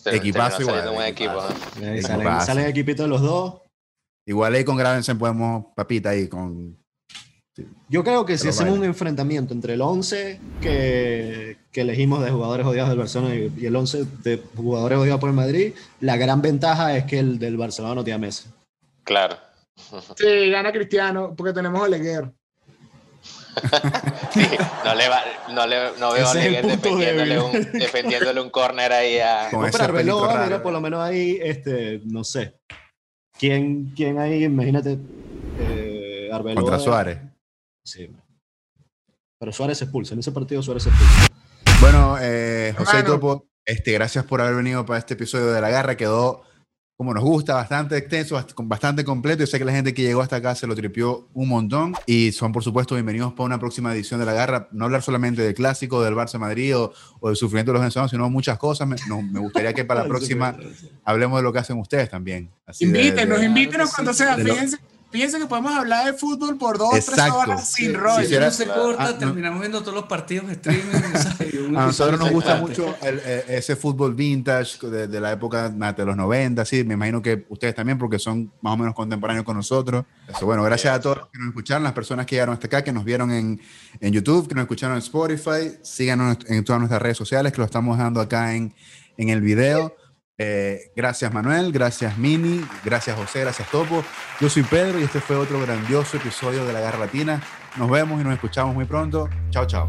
Speaker 1: Equipazo igual,
Speaker 4: buen equipo, ¿no?
Speaker 3: Salen, salen equipitos de los dos.
Speaker 1: Igual ahí con Gravensen podemos, papita, ahí con...
Speaker 3: Yo creo que si
Speaker 1: Pero
Speaker 3: hacemos un enfrentamiento entre el 11 que, que elegimos de jugadores odiados del Barcelona y, y el 11 de jugadores odiados por el Madrid, la gran ventaja es que el del Barcelona no tiene a Messi.
Speaker 4: Claro.
Speaker 2: Sí, gana Cristiano porque tenemos a Oleguer.
Speaker 4: Sí, no, le va, no, le, no veo a
Speaker 3: Ese
Speaker 4: Oleguer
Speaker 3: punto
Speaker 4: defendiéndole un, defendiéndole un corner ahí a...
Speaker 1: Con
Speaker 3: No, pero Arbeloa, mira, por lo menos ahí, este, no sé. ¿Quién, quién ahí, imagínate, eh, Arbeloa?
Speaker 1: Contra Suárez.
Speaker 3: Sí. Pero Suárez se expulsa, en ese partido Suárez se expulsa.
Speaker 1: Bueno, eh, José. Topo, este, gracias por haber venido para este episodio de La Garra. Quedó como nos gusta, bastante extenso, bastante completo. Yo sé que la gente que llegó hasta acá se lo tripió un montón. Y son, por supuesto, bienvenidos para una próxima edición de La Garra. No hablar solamente del clásico, del Barça Madrid o, o del sufrimiento de los venezolanos, sino muchas cosas. Me, no- me gustaría que para la próxima hablemos de lo que hacen ustedes también. Así
Speaker 2: Invítenos,
Speaker 1: de-
Speaker 2: invítenos cuando sea. Fíjense, fíjense que podemos hablar de fútbol por dos o tres horas sin rollo.
Speaker 5: Si no se corta,
Speaker 1: Ah, no.
Speaker 5: terminamos viendo todos los partidos de streaming.
Speaker 1: A nosotros nos gusta mucho el- eh, ese fútbol vintage de, de la época de los 90, sí, me imagino que ustedes también porque son más o menos contemporáneos con nosotros. Eso, bueno, gracias a todos los que nos escucharon, las personas que llegaron hasta acá, que nos vieron en, en YouTube, que nos escucharon en Spotify, síganos en todas nuestras redes sociales, que lo estamos dando acá en, en el video. Eh, gracias Manuel, gracias Mini, gracias José, gracias Topo. Yo soy Pedro y este fue otro grandioso episodio de La Garra Latina. Nos vemos y nos escuchamos muy pronto. Chao, chao.